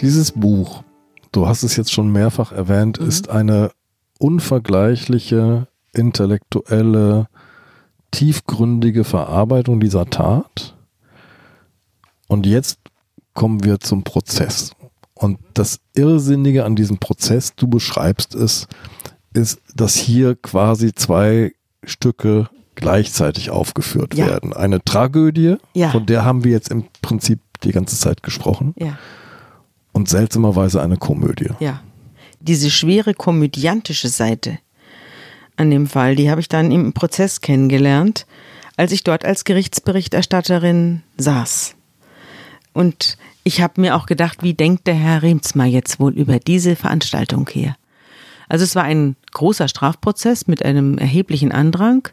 Dieses Buch, du hast es jetzt schon mehrfach erwähnt, mhm. ist eine unvergleichliche, intellektuelle, tiefgründige Verarbeitung dieser Tat und jetzt kommen wir zum Prozess. Und das Irrsinnige an diesem Prozess, du beschreibst es, ist, dass hier quasi zwei Stücke gleichzeitig aufgeführt ja. werden. Eine Tragödie, ja. von der haben wir jetzt im Prinzip die ganze Zeit gesprochen. Ja. Und seltsamerweise eine Komödie. Ja. Diese schwere komödiantische Seite an dem Fall, die habe ich dann im Prozess kennengelernt, als ich dort als Gerichtsberichterstatterin saß. Und ich habe mir auch gedacht, wie denkt der Herr Remsmar jetzt wohl über diese Veranstaltung hier? Also es war ein großer Strafprozess mit einem erheblichen Andrang.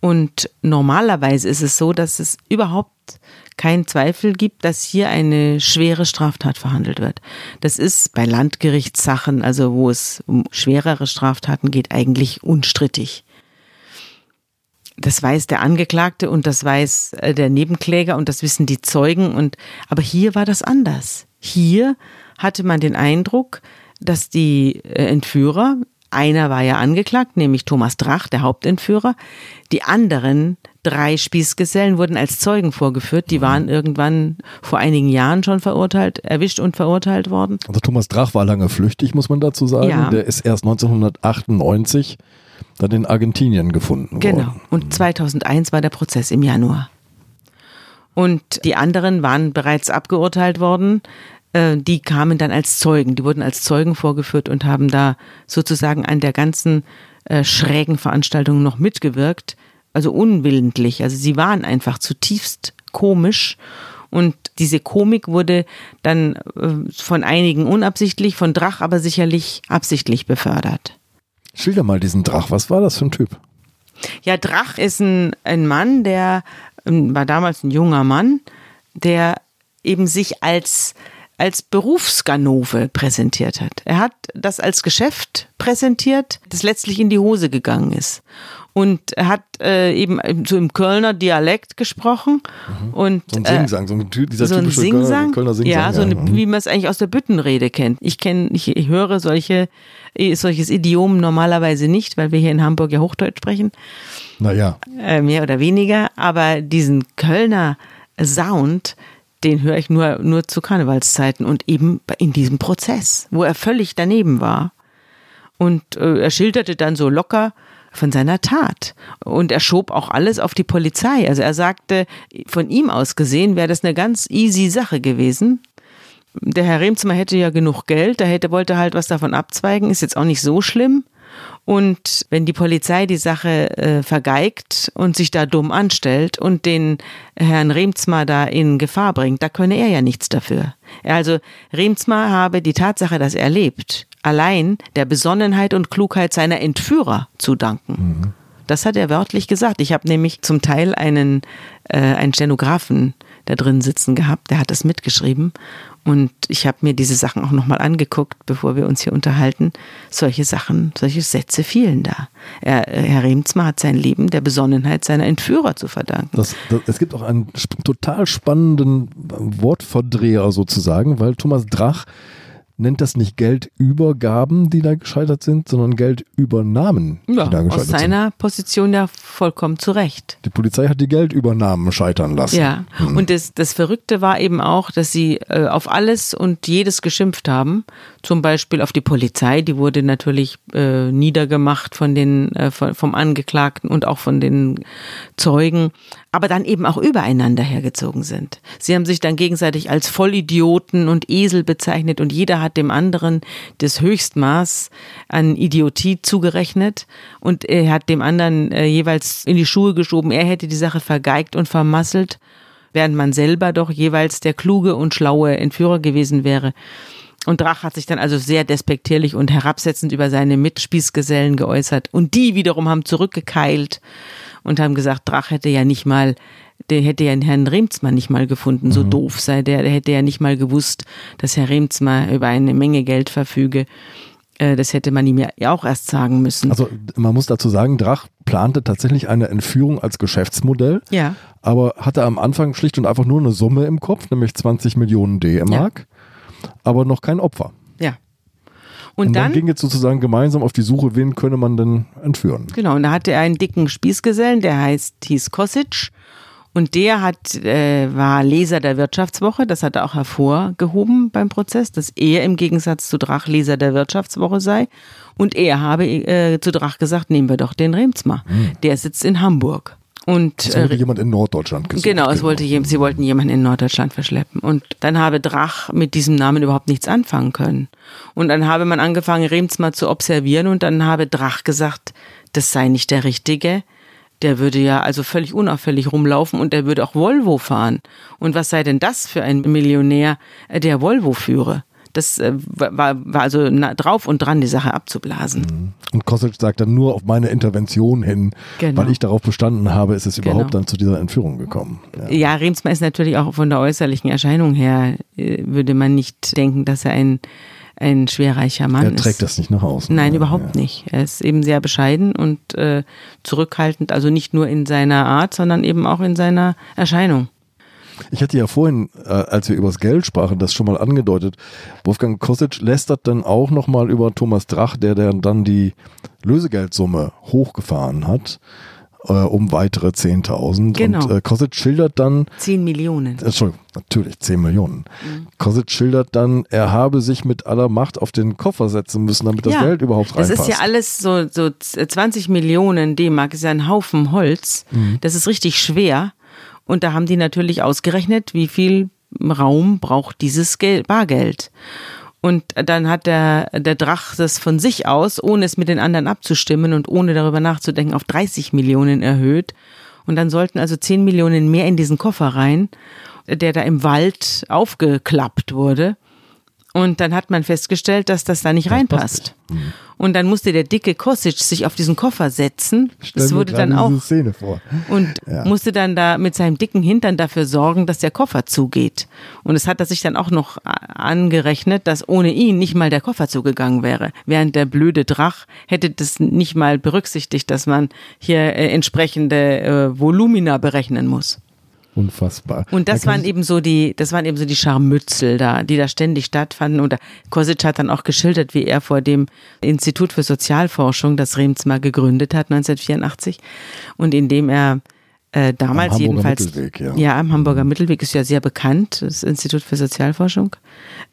Und normalerweise ist es so, dass es überhaupt keinen Zweifel gibt, dass hier eine schwere Straftat verhandelt wird. Das ist bei Landgerichtssachen, also wo es um schwerere Straftaten geht, eigentlich unstrittig. Das weiß der Angeklagte und das weiß äh, der Nebenkläger und das wissen die Zeugen und, aber hier war das anders. Hier hatte man den Eindruck, dass die äh, Entführer, einer war ja angeklagt, nämlich Thomas Drach, der Hauptentführer, die anderen drei Spießgesellen wurden als Zeugen vorgeführt. Die waren irgendwann vor einigen Jahren schon verurteilt, erwischt und verurteilt worden. Also Thomas Drach war lange flüchtig, muss man dazu sagen. Ja. Der ist erst 1998 dann in Argentinien gefunden genau. worden. Genau. Und 2001 war der Prozess im Januar. Und die anderen waren bereits abgeurteilt worden. Äh, die kamen dann als Zeugen. Die wurden als Zeugen vorgeführt und haben da sozusagen an der ganzen äh, schrägen Veranstaltung noch mitgewirkt. Also unwillentlich. Also sie waren einfach zutiefst komisch Und diese Komik wurde dann äh, von einigen unabsichtlich, von Drach aber sicherlich absichtlich befördert. Schilder mal diesen Drach. Was war das für ein Typ? Ja, Drach ist ein, ein Mann, der war damals ein junger Mann, der eben sich als als Berufsganove präsentiert hat. Er hat das als Geschäft präsentiert, das letztlich in die Hose gegangen ist. Und er hat äh, eben so im Kölner Dialekt gesprochen. Mhm. Und, so ein Singsang, so ein, dieser so ein typische Singsang, Kölner Singsang. Ja, so eine. Mhm. wie man es eigentlich aus der Büttenrede kennt. Ich kenne, ich, ich höre solche, solches Idiom normalerweise nicht, weil wir hier in Hamburg ja Hochdeutsch sprechen. Naja. Äh, mehr oder weniger. Aber diesen Kölner Sound, den höre ich nur, nur zu Karnevalszeiten und eben in diesem Prozess, wo er völlig daneben war. Und äh, er schilderte dann so locker von seiner Tat. Und er schob auch alles auf die Polizei. Also er sagte, von ihm aus gesehen wäre das eine ganz easy Sache gewesen. Der Herr Remzimmer hätte ja genug Geld, der hätte, wollte halt was davon abzweigen, ist jetzt auch nicht so schlimm. Und wenn die Polizei die Sache äh, vergeigt und sich da dumm anstellt und den Herrn Remzma da in Gefahr bringt, da könne er ja nichts dafür. Also Remzma habe die Tatsache, dass er lebt, allein der Besonnenheit und Klugheit seiner Entführer zu danken. Mhm. Das hat er wörtlich gesagt. Ich habe nämlich zum Teil einen, äh, einen Stenografen da drin sitzen gehabt, der hat das mitgeschrieben. Und ich habe mir diese Sachen auch nochmal angeguckt, bevor wir uns hier unterhalten. Solche Sachen, solche Sätze fielen da. Er, Herr Remzma hat sein Leben der Besonnenheit seiner Entführer zu verdanken. Das, das, es gibt auch einen total spannenden Wortverdreher sozusagen, weil Thomas Drach nennt das nicht Geldübergaben, die da gescheitert sind, sondern Geldübernahmen, ja, die da gescheitert aus seiner sind. Position ja vollkommen zu Recht. Die Polizei hat die Geldübernahmen scheitern lassen. Ja, hm. und das, das Verrückte war eben auch, dass sie äh, auf alles und jedes geschimpft haben. Zum Beispiel auf die Polizei, die wurde natürlich äh, niedergemacht von den, äh, vom Angeklagten und auch von den Zeugen aber dann eben auch übereinander hergezogen sind. Sie haben sich dann gegenseitig als Vollidioten und Esel bezeichnet und jeder hat dem anderen das Höchstmaß an Idiotie zugerechnet und er hat dem anderen äh, jeweils in die Schuhe geschoben, er hätte die Sache vergeigt und vermasselt, während man selber doch jeweils der kluge und schlaue Entführer gewesen wäre. Und Drach hat sich dann also sehr despektierlich und herabsetzend über seine Mitspießgesellen geäußert. Und die wiederum haben zurückgekeilt und haben gesagt, Drach hätte ja nicht mal, der hätte ja Herrn Remzmann nicht mal gefunden, so mhm. doof sei der, der hätte ja nicht mal gewusst, dass Herr Remzmann über eine Menge Geld verfüge. Äh, das hätte man ihm ja auch erst sagen müssen. Also man muss dazu sagen, Drach plante tatsächlich eine Entführung als Geschäftsmodell, ja. aber hatte am Anfang schlicht und einfach nur eine Summe im Kopf, nämlich 20 Millionen D-Mark, ja. aber noch kein Opfer. Ja. Und, und dann, dann, ging jetzt sozusagen gemeinsam auf die Suche, wen könne man denn entführen. Genau, und da hatte er einen dicken Spießgesellen, der heißt, hieß Kosic. Und der hat, äh, war Leser der Wirtschaftswoche, das hat er auch hervorgehoben beim Prozess, dass er im Gegensatz zu Drach Leser der Wirtschaftswoche sei. Und er habe äh, zu Drach gesagt, nehmen wir doch den Remsmar. Mhm. Der sitzt in Hamburg. Und, es wollte äh, jemand in Norddeutschland gesucht. Genau, es wollte, sie wollten jemanden in Norddeutschland verschleppen. Und dann habe Drach mit diesem Namen überhaupt nichts anfangen können. Und dann habe man angefangen, Rems mal zu observieren und dann habe Drach gesagt, das sei nicht der Richtige. Der würde ja also völlig unauffällig rumlaufen und der würde auch Volvo fahren. Und was sei denn das für ein Millionär, der Volvo führe? Das äh, war, war also drauf und dran, die Sache abzublasen. Mhm. Und Kosic sagt dann nur auf meine Intervention hin, genau. weil ich darauf bestanden habe, ist es überhaupt genau. dann zu dieser Entführung gekommen. Ja, ja Remsmar ist natürlich auch von der äußerlichen Erscheinung her, äh, würde man nicht denken, dass er ein ein schwerreicher Mann ist. Er trägt ist. das nicht nach außen. Nein, ja, überhaupt ja. nicht. Er ist eben sehr bescheiden und äh, zurückhaltend, also nicht nur in seiner Art, sondern eben auch in seiner Erscheinung. Ich hatte ja vorhin, äh, als wir über das Geld sprachen, das schon mal angedeutet. Wolfgang Kosic lästert dann auch nochmal über Thomas Drach, der, der dann die Lösegeldsumme hochgefahren hat äh, um weitere 10.000. Genau. Und äh, Kosic schildert dann... 10 Millionen. Entschuldigung, natürlich 10 Millionen. Mhm. Kosic schildert dann, er habe sich mit aller Macht auf den Koffer setzen müssen, damit das ja, Geld überhaupt reinpasst. Das ist ja alles so, so 20 Millionen D-Mark, ist ja ein Haufen Holz. Mhm. Das ist richtig schwer. Und da haben die natürlich ausgerechnet, wie viel Raum braucht dieses Geld, Bargeld. Und dann hat der, der Drach das von sich aus, ohne es mit den anderen abzustimmen und ohne darüber nachzudenken, auf 30 Millionen erhöht. Und dann sollten also 10 Millionen mehr in diesen Koffer rein, der da im Wald aufgeklappt wurde. Und dann hat man festgestellt, dass das da nicht reinpasst. Mhm. Und dann musste der dicke Kosic sich auf diesen Koffer setzen. Das wurde dann auch diese Szene vor. und Ja. musste dann da mit seinem dicken Hintern dafür sorgen, dass der Koffer zugeht. Und es hat er sich dann auch noch angerechnet, dass ohne ihn nicht mal der Koffer zugegangen wäre. Während der blöde Drach hätte das nicht mal berücksichtigt, dass man hier äh, entsprechende äh, Volumina berechnen muss. Unfassbar. Und das Da waren eben so die, das waren eben so die Scharmützel da, die da ständig stattfanden. Und Kosic hat dann auch geschildert, wie er vor dem Institut für Sozialforschung, das Remsmar gegründet hat, 1984. Und in dem er äh, damals Hamburger jedenfalls. Mittelweg, ja. ja, am Hamburger Mittelweg ist ja sehr bekannt, das Institut für Sozialforschung.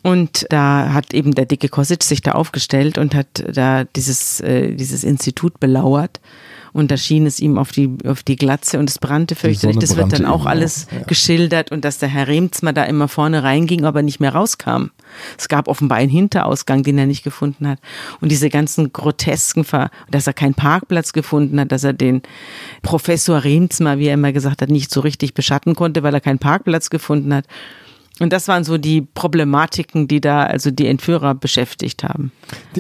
Und da hat eben der dicke Kosic sich da aufgestellt und hat da dieses, äh, dieses Institut belauert. Und da schien es ihm auf die, auf die Glatze und es brannte fürchterlich. Das wird dann auch alles auch, ja. geschildert und dass der Herr Remzmer da immer vorne reinging, aber nicht mehr rauskam. Es gab offenbar einen Hinterausgang, den er nicht gefunden hat. Und diese ganzen grotesken, Ver dass er keinen Parkplatz gefunden hat, dass er den Professor Remzmer, wie er immer gesagt hat, nicht so richtig beschatten konnte, weil er keinen Parkplatz gefunden hat. Und das waren so die Problematiken, die da also die Entführer beschäftigt haben.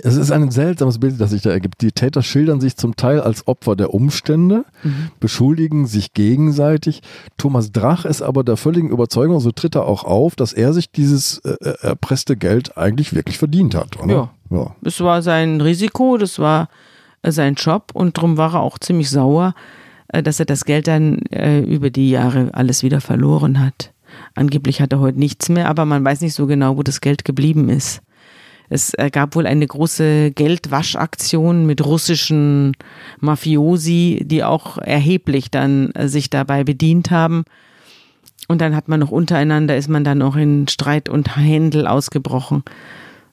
Es ist ein seltsames Bild, das sich da ergibt. Die Täter schildern sich zum Teil als Opfer der Umstände, Mhm. beschuldigen sich gegenseitig. Thomas Drach ist aber der völligen Überzeugung, so tritt er auch auf, dass er sich dieses äh, äh, erpresste Geld eigentlich wirklich verdient hat. Oder? Ja. ja. Es war sein Risiko, das war äh, sein Job und darum war er auch ziemlich sauer, äh, dass er das Geld dann äh, über die Jahre alles wieder verloren hat. Angeblich hat er heute nichts mehr, aber man weiß nicht so genau, wo das Geld geblieben ist. Es äh, gab wohl eine große Geldwaschaktion mit russischen Mafiosi, die auch erheblich dann äh, sich dabei bedient haben. Und dann hat man noch untereinander, ist man dann noch in Streit und Händel ausgebrochen.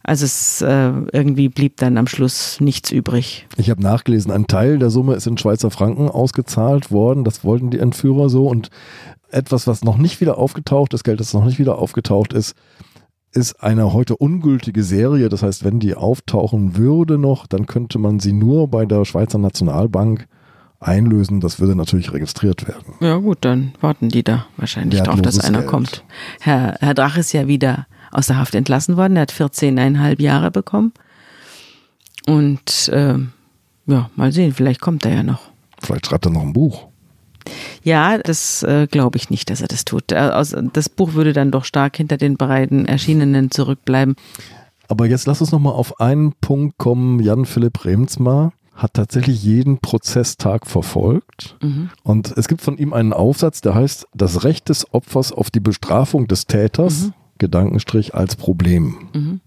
Also es äh, irgendwie blieb dann am Schluss nichts übrig. Ich habe nachgelesen, ein Teil der Summe ist in Schweizer Franken ausgezahlt worden. Das wollten die Entführer so. Und etwas, was noch nicht wieder aufgetaucht ist, Geld, das noch nicht wieder aufgetaucht ist, ist eine heute ungültige Serie. Das heißt, wenn die auftauchen würde noch, dann könnte man sie nur bei der Schweizer Nationalbank einlösen. Das würde natürlich registriert werden. Ja gut, dann warten die da wahrscheinlich drauf, dass einer Geld. kommt. Herr, Herr Drach ist ja wieder aus der Haft entlassen worden. Er hat 14,5 Jahre bekommen. Und ähm, ja, mal sehen, vielleicht kommt er ja noch. Vielleicht schreibt er noch ein Buch. Ja, das äh, glaube ich nicht, dass er das tut. Äh, das Buch würde dann doch stark hinter den beiden Erschienenen zurückbleiben. Aber jetzt lass uns nochmal auf einen Punkt kommen. Jan-Philipp Remsmar hat tatsächlich jeden Prozesstag verfolgt. Und es gibt von ihm einen Aufsatz, der heißt Das Recht des Opfers auf die Bestrafung des Täters, Gedankenstrich als Problem.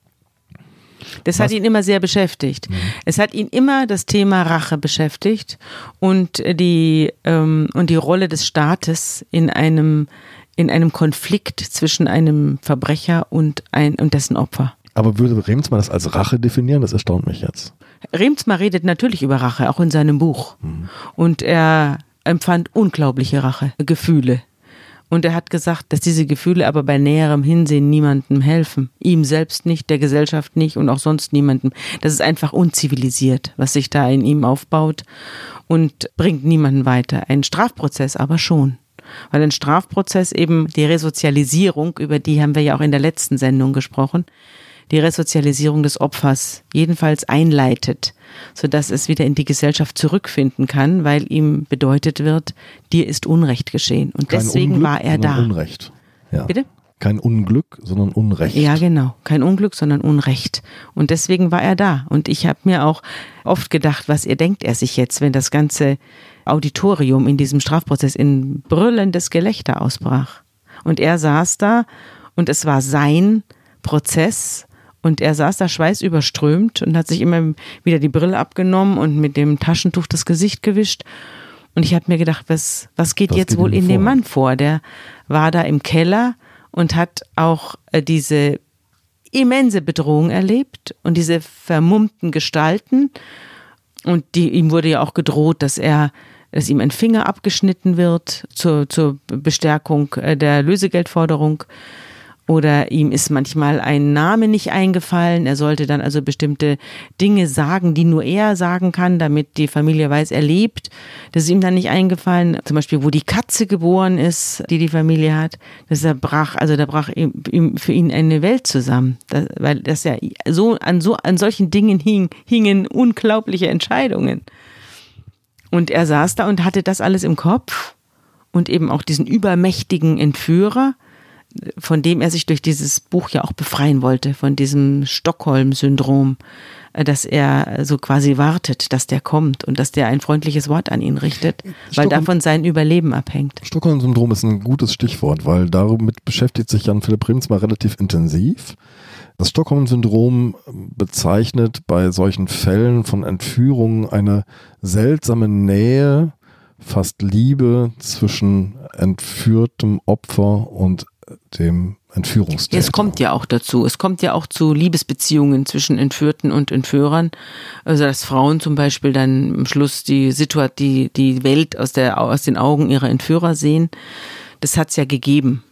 Das hat ihn immer sehr beschäftigt. Es hat ihn immer das Thema Rache beschäftigt und die, ähm, und die Rolle des Staates in einem, in einem Konflikt zwischen einem Verbrecher und, ein, und dessen Opfer. Aber würde Remsmar das als Rache definieren? Das erstaunt mich jetzt. Remsmar redet natürlich über Rache, auch in seinem Buch. Und er empfand unglaubliche Rachegefühle. Und er hat gesagt, dass diese Gefühle aber bei näherem Hinsehen niemandem helfen. Ihm selbst nicht, der Gesellschaft nicht und auch sonst niemandem. Das ist einfach unzivilisiert, was sich da in ihm aufbaut und bringt niemanden weiter. Ein Strafprozess aber schon. Weil ein Strafprozess eben die Resozialisierung, über die haben wir ja auch in der letzten Sendung gesprochen, die Resozialisierung des Opfers jedenfalls einleitet, sodass es wieder in die Gesellschaft zurückfinden kann, weil ihm bedeutet wird, dir ist Unrecht geschehen. Und Kein deswegen Unglück, war er da. Unrecht. Ja. Bitte? Kein Unglück, sondern Unrecht. Ja, genau. Kein Unglück, sondern Unrecht. Und deswegen war er da. Und ich habe mir auch oft gedacht, was ihr denkt er sich jetzt, wenn das ganze Auditorium in diesem Strafprozess in brüllendes Gelächter ausbrach. Und er saß da und es war sein Prozess und er saß da schweißüberströmt und hat sich immer wieder die Brille abgenommen und mit dem Taschentuch das Gesicht gewischt. Und ich habe mir gedacht, was, was geht Was jetzt geht wohl in dem vor? Mann vor? Der war da im Keller und hat auch äh, diese immense Bedrohung erlebt und diese vermummten Gestalten. Und die, ihm wurde ja auch gedroht, dass er, dass ihm ein Finger abgeschnitten wird zur, zur Bestärkung äh, der Lösegeldforderung. Oder ihm ist manchmal ein Name nicht eingefallen. Er sollte dann also bestimmte Dinge sagen, die nur er sagen kann, damit die Familie weiß, er lebt. Das ist ihm dann nicht eingefallen. Zum Beispiel, wo die Katze geboren ist, die die Familie hat. Das er brach, also da brach ihm, für ihn eine Welt zusammen, das, weil das ja so an so an solchen Dingen hing, hingen unglaubliche Entscheidungen. Und er saß da und hatte das alles im Kopf und eben auch diesen übermächtigen Entführer von dem er sich durch dieses Buch ja auch befreien wollte, von diesem Stockholm-Syndrom, äh, dass er so quasi wartet, dass der kommt und dass der ein freundliches Wort an ihn richtet, Stockholm, weil davon sein Überleben abhängt. Stockholm-Syndrom ist ein gutes Stichwort, weil damit beschäftigt sich Jan-Philipp Rims mal relativ intensiv. Das Stockholm-Syndrom bezeichnet bei solchen Fällen von Entführungen eine seltsame Nähe, fast Liebe zwischen entführtem Opfer und dem Entführungstäter. Es kommt ja auch dazu. Es kommt ja auch zu Liebesbeziehungen zwischen Entführten und Entführern. Also dass Frauen zum Beispiel dann am Schluss die Situation, die, die Welt aus, der, aus den Augen ihrer Entführer sehen. Das hat es ja gegeben.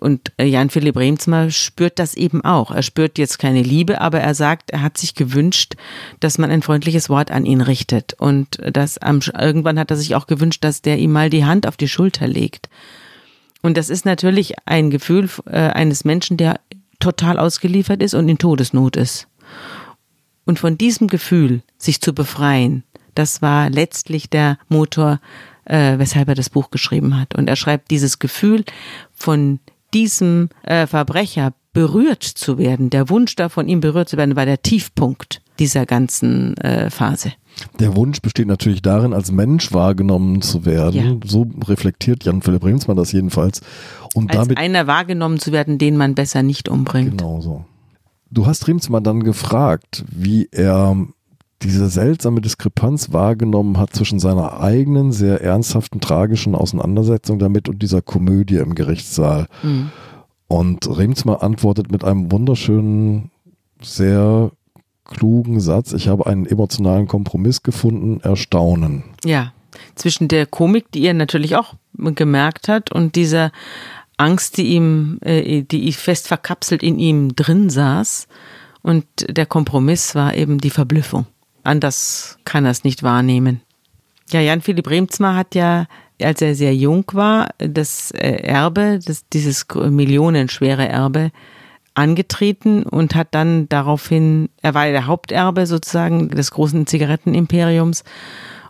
Und äh, Jan Philipp Remsmar spürt das eben auch. Er spürt jetzt keine Liebe, aber er sagt, er hat sich gewünscht, dass man ein freundliches Wort an ihn richtet. Und das am, irgendwann hat er sich auch gewünscht, dass der ihm mal die Hand auf die Schulter legt. Und das ist natürlich ein Gefühl äh, eines Menschen, der total ausgeliefert ist und in Todesnot ist. Und von diesem Gefühl, sich zu befreien, das war letztlich der Motor, äh, weshalb er das Buch geschrieben hat. Und er schreibt dieses Gefühl von diesem äh, Verbrecher berührt zu werden, der Wunsch da von ihm berührt zu werden, war der Tiefpunkt dieser ganzen äh, Phase. Der Wunsch besteht natürlich darin, als Mensch wahrgenommen zu werden. Ja. So reflektiert Jan-Philipp Remsmann das jedenfalls. Und als damit, einer wahrgenommen zu werden, den man besser nicht umbringt. Genau so. Du hast Remsmann dann gefragt, wie er diese seltsame Diskrepanz wahrgenommen hat zwischen seiner eigenen, sehr ernsthaften, tragischen Auseinandersetzung damit und dieser Komödie im Gerichtssaal. Mhm. Und Remsmann antwortet mit einem wunderschönen, sehr klugen Satz, ich habe einen emotionalen Kompromiss gefunden, erstaunen. Ja, zwischen der Komik, die er natürlich auch gemerkt hat, und dieser Angst, die ihm, äh, die fest verkapselt in ihm drin saß. Und der Kompromiss war eben die Verblüffung. Anders kann er es nicht wahrnehmen. Ja, Jan-Philipp Remzma hat ja, als er sehr jung war, das äh, Erbe, das, dieses millionenschwere Erbe angetreten und hat dann daraufhin, er war der Haupterbe sozusagen des großen Zigarettenimperiums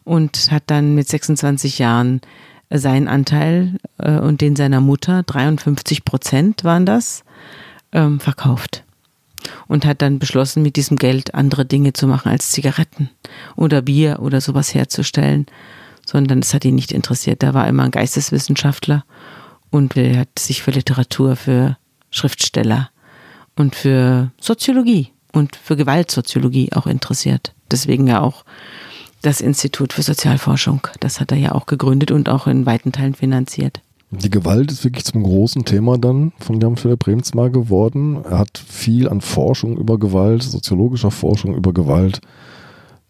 und hat dann mit 26 Jahren seinen Anteil äh, und den seiner Mutter, 53 Prozent waren das, ähm, verkauft. Und hat dann beschlossen, mit diesem Geld andere Dinge zu machen als Zigaretten oder Bier oder sowas herzustellen, sondern es hat ihn nicht interessiert. Er war immer ein Geisteswissenschaftler und er hat sich für Literatur, für Schriftsteller und für Soziologie und für Gewaltsoziologie auch interessiert. Deswegen ja auch das Institut für Sozialforschung. Das hat er ja auch gegründet und auch in weiten Teilen finanziert. Die Gewalt ist wirklich zum großen Thema dann von Jan Philipp Bremsmar geworden. Er hat viel an Forschung über Gewalt, soziologischer Forschung über Gewalt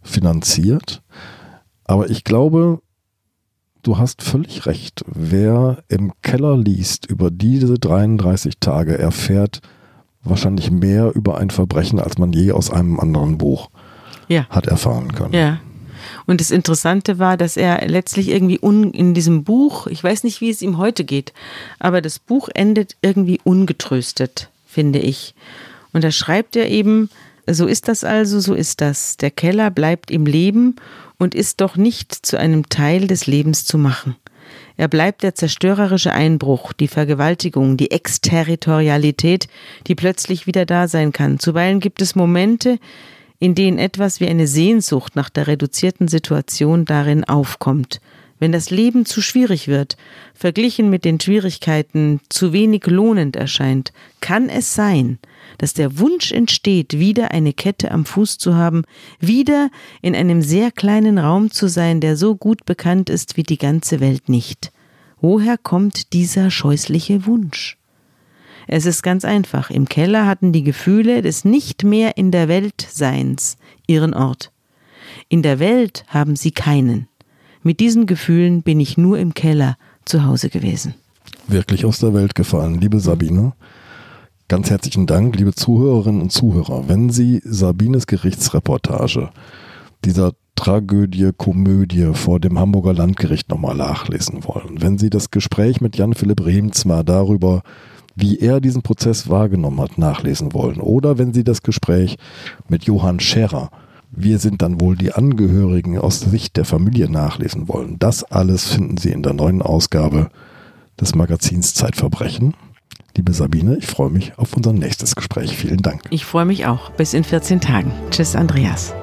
finanziert. Aber ich glaube, du hast völlig recht. Wer im Keller liest über diese 33 Tage, erfährt wahrscheinlich mehr über ein Verbrechen, als man je aus einem anderen Buch ja. hat erfahren können. Ja. Und das Interessante war, dass er letztlich irgendwie un, in diesem Buch, ich weiß nicht, wie es ihm heute geht, aber das Buch endet irgendwie ungetröstet, finde ich. Und da schreibt er eben, so ist das also, so ist das. Der Keller bleibt im Leben und ist doch nicht zu einem Teil des Lebens zu machen. Er bleibt der zerstörerische Einbruch, die Vergewaltigung, die Exterritorialität, die plötzlich wieder da sein kann. Zuweilen gibt es Momente, in denen etwas wie eine Sehnsucht nach der reduzierten Situation darin aufkommt. Wenn das Leben zu schwierig wird, verglichen mit den Schwierigkeiten zu wenig lohnend erscheint, kann es sein, dass der Wunsch entsteht, wieder eine Kette am Fuß zu haben, wieder in einem sehr kleinen Raum zu sein, der so gut bekannt ist wie die ganze Welt nicht. Woher kommt dieser scheußliche Wunsch? Es ist ganz einfach. Im Keller hatten die Gefühle des nicht mehr in der Welt Seins ihren Ort. In der Welt haben sie keinen. Mit diesen Gefühlen bin ich nur im Keller zu Hause gewesen. Wirklich aus der Welt gefallen, liebe Sabine. Ganz herzlichen Dank, liebe Zuhörerinnen und Zuhörer. Wenn Sie Sabines Gerichtsreportage dieser Tragödie, Komödie vor dem Hamburger Landgericht nochmal nachlesen wollen, wenn Sie das Gespräch mit Jan-Philipp Remzma darüber, wie er diesen Prozess wahrgenommen hat, nachlesen wollen, oder wenn Sie das Gespräch mit Johann Scherer, wir sind dann wohl die Angehörigen aus Sicht der Familie nachlesen wollen, das alles finden Sie in der neuen Ausgabe des Magazins Zeitverbrechen. Liebe Sabine, ich freue mich auf unser nächstes Gespräch. Vielen Dank. Ich freue mich auch. Bis in 14 Tagen. Tschüss, Andreas.